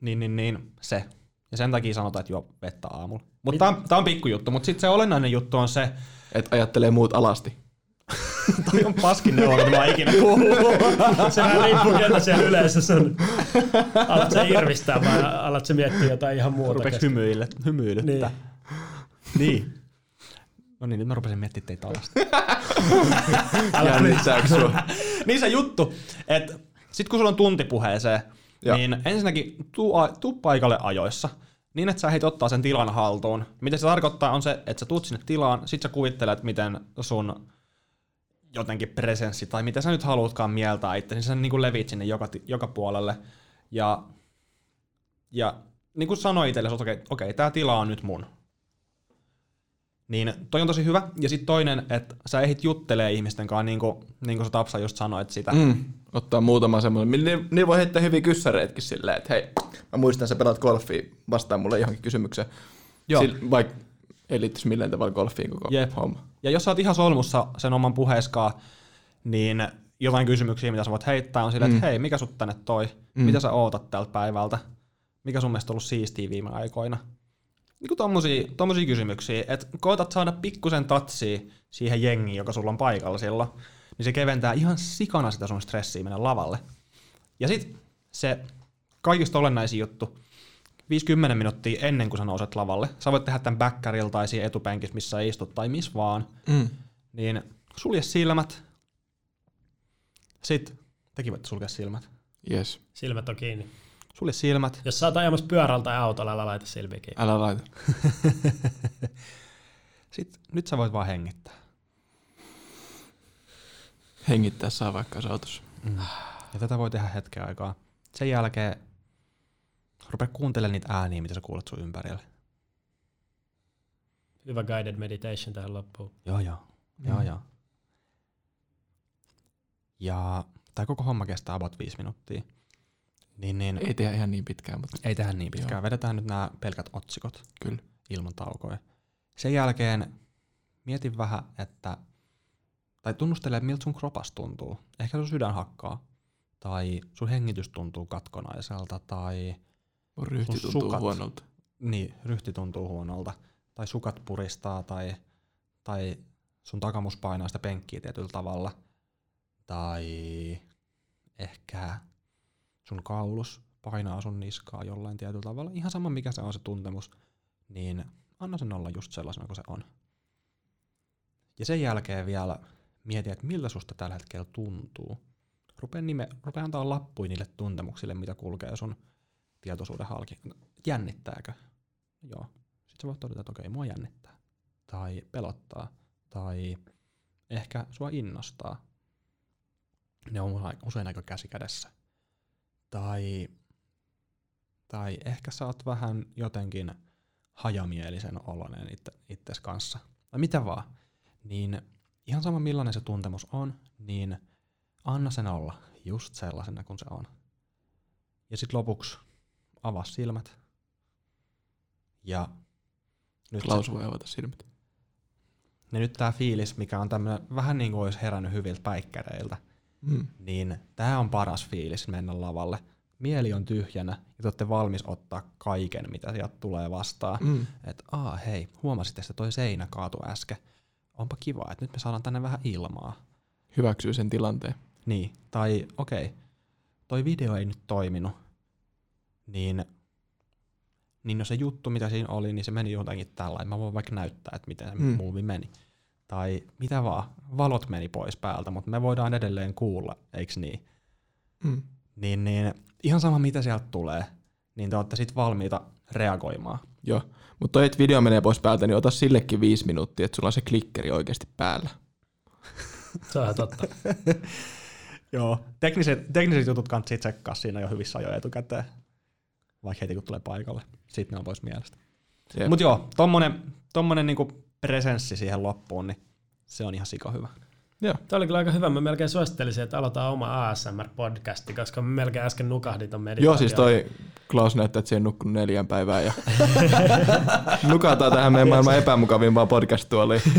niin, niin, niin se. Ja sen takia sanotaan, että juo vettä aamulla. Mutta tää on, tää on pikkujuttu, mutta sitten se olennainen juttu on se, Että ajattelee muut alasti. toi on paskin neuvo, mitä mä oon ikinä kuullut. Se vähän riippuu, ketä siellä yleisössä on. Alat sä irvistää vai alat sä miettiä jotain ihan muuta? Rupeeks kesken? hymyille, hymyilyttää. Niin. niin. No niin, nyt mä rupesin miettimään teitä alasti. Jännittääkö sua? niin se juttu, että sit kun sulla on tunti puheeseen, Joo. niin ensinnäkin tuu, a- tuu paikalle ajoissa, niin että sä heit ottaa sen tilan haltuun. Mitä se tarkoittaa on se, että sä tuut sinne tilaan, sit sä kuvittelet, miten sun jotenkin presenssi, tai mitä sä nyt haluatkaan mieltää itse, niin sä niin kuin levit sinne joka, joka puolelle. Ja, ja niin kuin sanoi itsellesi, että okei, okei tämä tila on nyt mun. Niin toi on tosi hyvä. Ja sitten toinen, että sä ehdit juttelee ihmisten kanssa, niin kuin, niin kuin sä Tapsa just sanoit sitä. Mm. Ottaa muutama semmoinen. Niin, niin voi heittää hyviä kyssäreitkin silleen, että hei, mä muistan, sä pelaat golfia, vastaa mulle johonkin kysymykseen. Joo. Sil, vaikka ei liittyisi millään tavalla golfiin koko Jep. homma. Ja jos sä oot ihan solmussa sen oman puheeskaan, niin jotain kysymyksiä, mitä sä voit heittää, on silleen, mm. että hei, mikä sut tänne toi? Mm. Mitä sä ootat tältä päivältä? Mikä sun mielestä on ollut siistiä viime aikoina? Niin kuin tommosia, tommosia kysymyksiä, että koetat saada pikkusen tatsia siihen jengiin, joka sulla on paikalla silloin, niin se keventää ihan sikana sitä sun stressiä mennä lavalle. Ja sit se kaikista olennaisin juttu, 50 minuuttia ennen kuin sä nouset lavalle, sä voit tehdä tämän backerilla tai siinä etupenkissä, missä sä istut tai missä vaan, Mm. niin sulje silmät. Sitten, tekin voitte sulkea silmät. Yes. Silmät on kiinni. Sulje silmät. Jos sä oot ajamassa pyörällä tai autolla, älä laita silmiä kiinni. Älä laita. Sitten, nyt sä voit vaan hengittää. Hengittää saa vaikka jos autossa. Ja tätä voi tehdä hetken aikaa. Sen jälkeen rupea kuuntelemaan niitä ääniä, mitä sä kuulet sun ympärillä. Hyvä guided meditation tähän loppuun. Joo, joo. Joo, joo. Ja tämä koko homma kestää about viisi minuuttia. Niin, niin Ei tehdä ihan niin pitkään, mutta ei tehdä niin pitkään. Vedetään nyt nämä pelkät otsikot kyllä. ilman taukoja. Sen jälkeen mieti vähän, että tai tunnustele, miltä sun kropas tuntuu. Ehkä sun sydän hakkaa, tai sun hengitys tuntuu katkonaiselta, tai Mun ryhti tuntuu sukat. huonolta. niin, ryhti tuntuu huonolta, tai sukat puristaa, tai, tai sun takamus painaa sitä penkkiä tietyllä tavalla, tai ehkä sun kaulus painaa sun niskaa jollain tietyllä tavalla. Ihan sama mikä se on se tuntemus, niin anna sen olla just sellaisena kuin se on. Ja sen jälkeen vielä mieti, että miltä susta tällä hetkellä tuntuu. Rupea, nime, rupea antaa lappuja niille tuntemuksille, mitä kulkee sun tietoisuuden halki. Jännittääkö? Joo. Sitten sä voit todeta, että okei, mua jännittää. Tai pelottaa. Tai ehkä sua innostaa. Ne on usein- aika käsi kädessä. Tai, tai ehkä sä oot vähän jotenkin hajamielisen oloinen itse, itses kanssa. Tai mitä vaan. Niin ihan sama millainen se tuntemus on, niin anna sen olla just sellaisena kuin se on. Ja sitten lopuksi avaa silmät. Ja nyt, Klaus voi avata silmät. ja nyt tämä fiilis, mikä on tämmöinen vähän niin kuin olisi herännyt hyviltä päikkäreiltä, Mm. niin tämä on paras fiilis mennä lavalle. Mieli on tyhjänä ja te olette valmis ottaa kaiken, mitä sieltä tulee vastaan. Mm. Että aa hei, huomasit, että toi seinä kaatu äsken. Onpa kiva, että nyt me saadaan tänne vähän ilmaa. Hyväksyy sen tilanteen. Niin, tai okei, toi video ei nyt toiminut, niin, niin no se juttu, mitä siinä oli, niin se meni jotenkin tällainen. Mä voin vaikka näyttää, että miten se Mm. movie meni. Tai mitä vaan, valot meni pois päältä, mutta me voidaan edelleen kuulla, eiks niin? Mm. Niin, niin ihan sama mitä sieltä tulee, niin te olette sit valmiita reagoimaan. Joo. Mutta toi, että video menee pois päältä, niin ota sillekin viisi minuuttia, että sulla on se klikkeri oikeasti päällä. Se on totta. Joo. Tekniset, tekniset jutut kannattaa tsekkaa siinä jo hyvissä ajoin etukäteen. Vaikka heti kun tulee paikalle. Sitten ne on pois mielestä. Mutta joo, tommonen, tommonen niinku presenssi siihen loppuun, niin se on ihan sika hyvä. Joo. Tämä oli kyllä aika hyvä. Mä melkein suosittelisin, että aloitetaan oma ASMR-podcasti, koska mä melkein äsken nukahdin ton meditaation. Joo, siis toi Klaus näyttää, että se on nukkunut neljän päivää ja nukataan tähän meidän maailman epämukavimpaan podcast-tuoliin.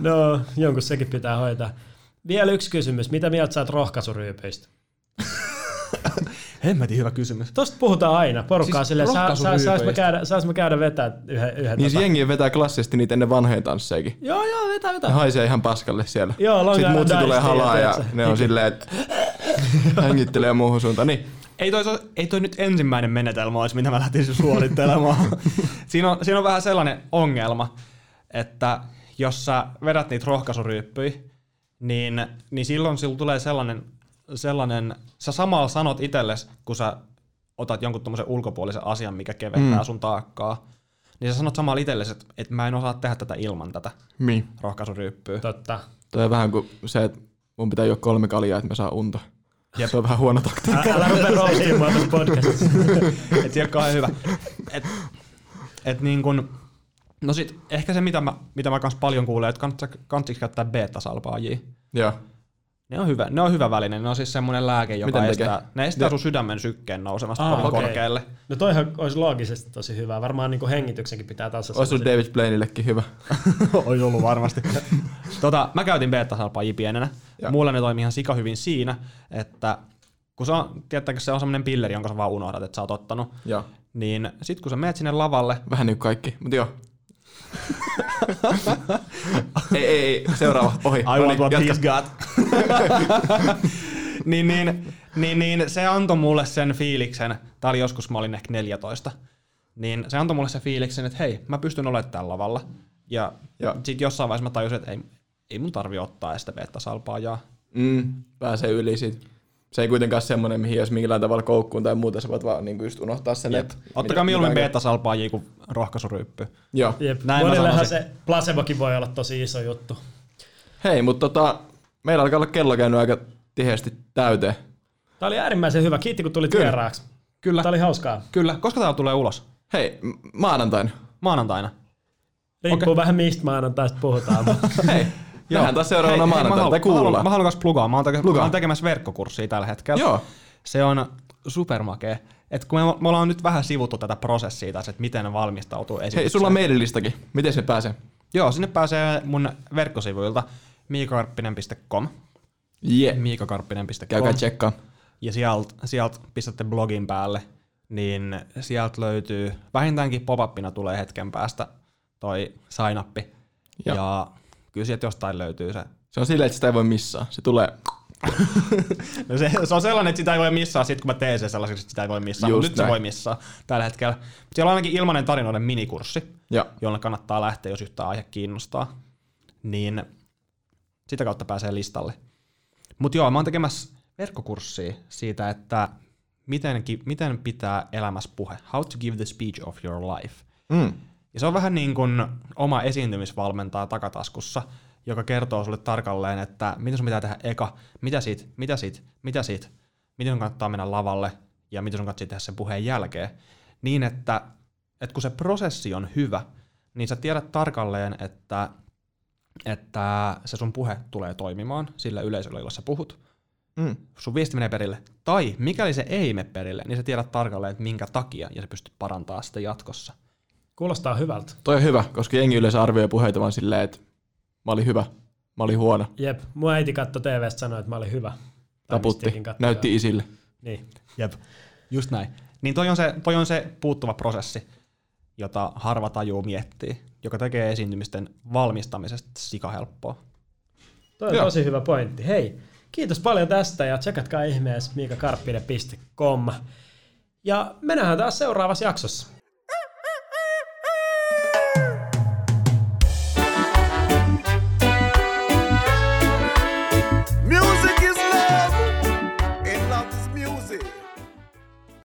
No, jonkun sekin pitää hoitaa. Vielä yksi kysymys. Mitä mieltä sä oot rohkaisuryypyistä? Hemmetin hyvä kysymys. Tosta puhutaan aina. Porukkaa Siis silleen, saa, saa, sais, mä käydä, sais mä käydä vetää yhden, yhden Niin tota. jengi vetää klassisesti niitä ennen vanhojen tanssejakin. Joo, joo, vetää, Ne vetää. haisee ihan paskalle siellä. Joo, Long Sitten mutsi tulee halaa ja tiedätkö? ne on silleen, että hengittelee muuhun suuntaan. Niin. Ei toi, ei toi nyt ensimmäinen menetelmä olisi, mitä mä lähtisin suorittelemaan. siinä, on, siinä on vähän sellainen ongelma, että jos sä vedät niitä rohkaisuryyppyjä, niin, niin silloin sillä tulee sellainen, sellainen, sä samalla sanot itsellesi, kun sä otat jonkun tommosen ulkopuolisen asian, mikä keventää Mm. sun taakkaa, niin sä sanot samalla itsellesi, että, että mä en osaa tehdä tätä ilman tätä Niin. rohkaisuryyppyä. Totta. Toi on vähän kuin se, että mun pitää juoda kolme kaljaa, että mä saan unta. Se on vähän huono taktiikka. Älä rupea roastimaan tässä podcastissa. et se ei ole kauhean hyvä. Et, et niin kun, no sit ehkä se, mitä mä, mitä mä kans paljon kuulen, että kannattaa käyttää beta-salpaajia. Joo. Ne on hyvä, ne on hyvä väline. Ne on siis semmoinen lääke, joka Miten estää, tekee? ne estää Joo. sun sydämen sykkeen nousemasta paljon okei. korkealle. No toihan olisi loogisesti tosi hyvä. Varmaan niin hengityksenkin pitää tasassa. Olisi ollut David Blainillekin hyvä. on ollut varmasti. tota, mä käytin beta-salpaajia pienenä. Joo. Mulla ne toimii ihan sika hyvin siinä, että kun se on, tiedättekö, se on semmoinen pilleri, jonka sä vaan unohdat, että sä oot ottanut, Joo. niin sit kun sä menet sinne lavalle, Vähän niin kuin kaikki, mutta joo. ei, ei, ei, seuraava, ohi. I No want niin, what jatka. he's got. niin, niin, niin, niin, se antoi mulle sen fiiliksen, tää oli joskus, mä olin ehkä 14, niin se antoi mulle sen fiiliksen, että hei, mä pystyn olemaan tällä lavalla. Ja Joo. sitten jossain vaiheessa mä tajusin, että ei, ei mun tarvi ottaa sitä beta-salpaajaa. Mm, pääsee yli siitä. Se ei kuitenkaan ole semmoinen, mihin jos millään tavalla koukkuun tai muuta, sä voit vaan niin just unohtaa sen. Jep. että Ottakaa mieluummin beta-salpaajia kuin rohkaisuryyppy. Joo. Jep. Näin sanoisin. se placebokin voi olla tosi iso juttu. Hei, mutta tota, meillä alkaa olla kello käynyt aika tiheästi täyteen. Tämä oli äärimmäisen hyvä. Kiitti, kun tulit Kyllä. vieraaksi. Kyllä, Tämä oli hauskaa. kyllä. Koska tää tulee ulos? Hei, maanantaina. Maanantaina. Riippuu vähän mistä maanantaista puhutaan. Hei, nähdään taas seuraavana maanantaina, haluan, tai mä haluan, kuullaan. mä haluan kanssa plugaa. Mä oon, teke, Plugaa. mä oon tekemässä verkkokurssia tällä hetkellä. Joo. Se on supermakea. Et kun me, me ollaan nyt vähän sivuttu tätä prosessia tässä, että miten ne valmistautuu esitykseen. Hei, sulla on maililistakin. Miten se pääsee? Joo, sinne pääsee mun verkkosivuilta miikakarppinen.com Yeah. miikakarppinen.com Käykää tsekkaa. ja sieltä sielt pistätte blogin päälle, niin sieltä löytyy, vähintäänkin pop-upina tulee hetken päästä toi sign-up. Joo. Ja kyllä sieltä jostain löytyy se. Se on silleen, että sitä ei voi missaa. Se tulee No se, se, on sellainen, että sitä ei voi missaa sit, kun mä teen sen sellaiseksi, että sitä ei voi missaa. Just Mutta nyt se näin. voi missaa tällä hetkellä. Siellä on ainakin ilmainen tarinoiden minikurssi, Ja jolle kannattaa lähteä, jos yhtään aihe kiinnostaa. Niin sitä kautta pääsee listalle. Mutta joo, mä oon tekemässä verkkokurssia siitä, että miten, miten pitää elämässä puhe. How to give the speech of your life. Mm. Ja se on vähän niin kuin oma esiintymisvalmentaja takataskussa, joka kertoo sulle tarkalleen, että mitä sun pitää tehdä eka, mitä sit, mitä sit, mitä sit, miten sun kannattaa mennä lavalle ja miten sun kannattaa tehdä sen puheen jälkeen. Niin, että, että kun se prosessi on hyvä, niin sä tiedät tarkalleen, että, että se sun puhe tulee toimimaan sillä yleisöllä, jolla sä puhut. Mm. Sun viesti menee perille. Tai mikäli se ei mene perille, niin sä tiedät tarkalleen, että minkä takia, ja sä pystyt parantamaan sitä jatkossa. Kuulostaa hyvältä. Toi on hyvä, koska jengi yleensä arvioi puheita vaan silleen, että mä olin hyvä, mä olin huono, Jep, mun äiti katsoi TVstä sanoi, että mä olin hyvä. Tai taputti, näytti joo. isille. Niin. Jep, just näin. Niin toi on, se, toi on se puuttuva prosessi, jota harva tajuu miettii, joka tekee esiintymisten valmistamisesta sikahelppoa. Toi on Joo. tosi hyvä pointti. Hei, kiitos paljon tästä ja tsekatkaa ihmeessä miikakarppinen.com. Ja me nähdään taas seuraavassa jaksossa.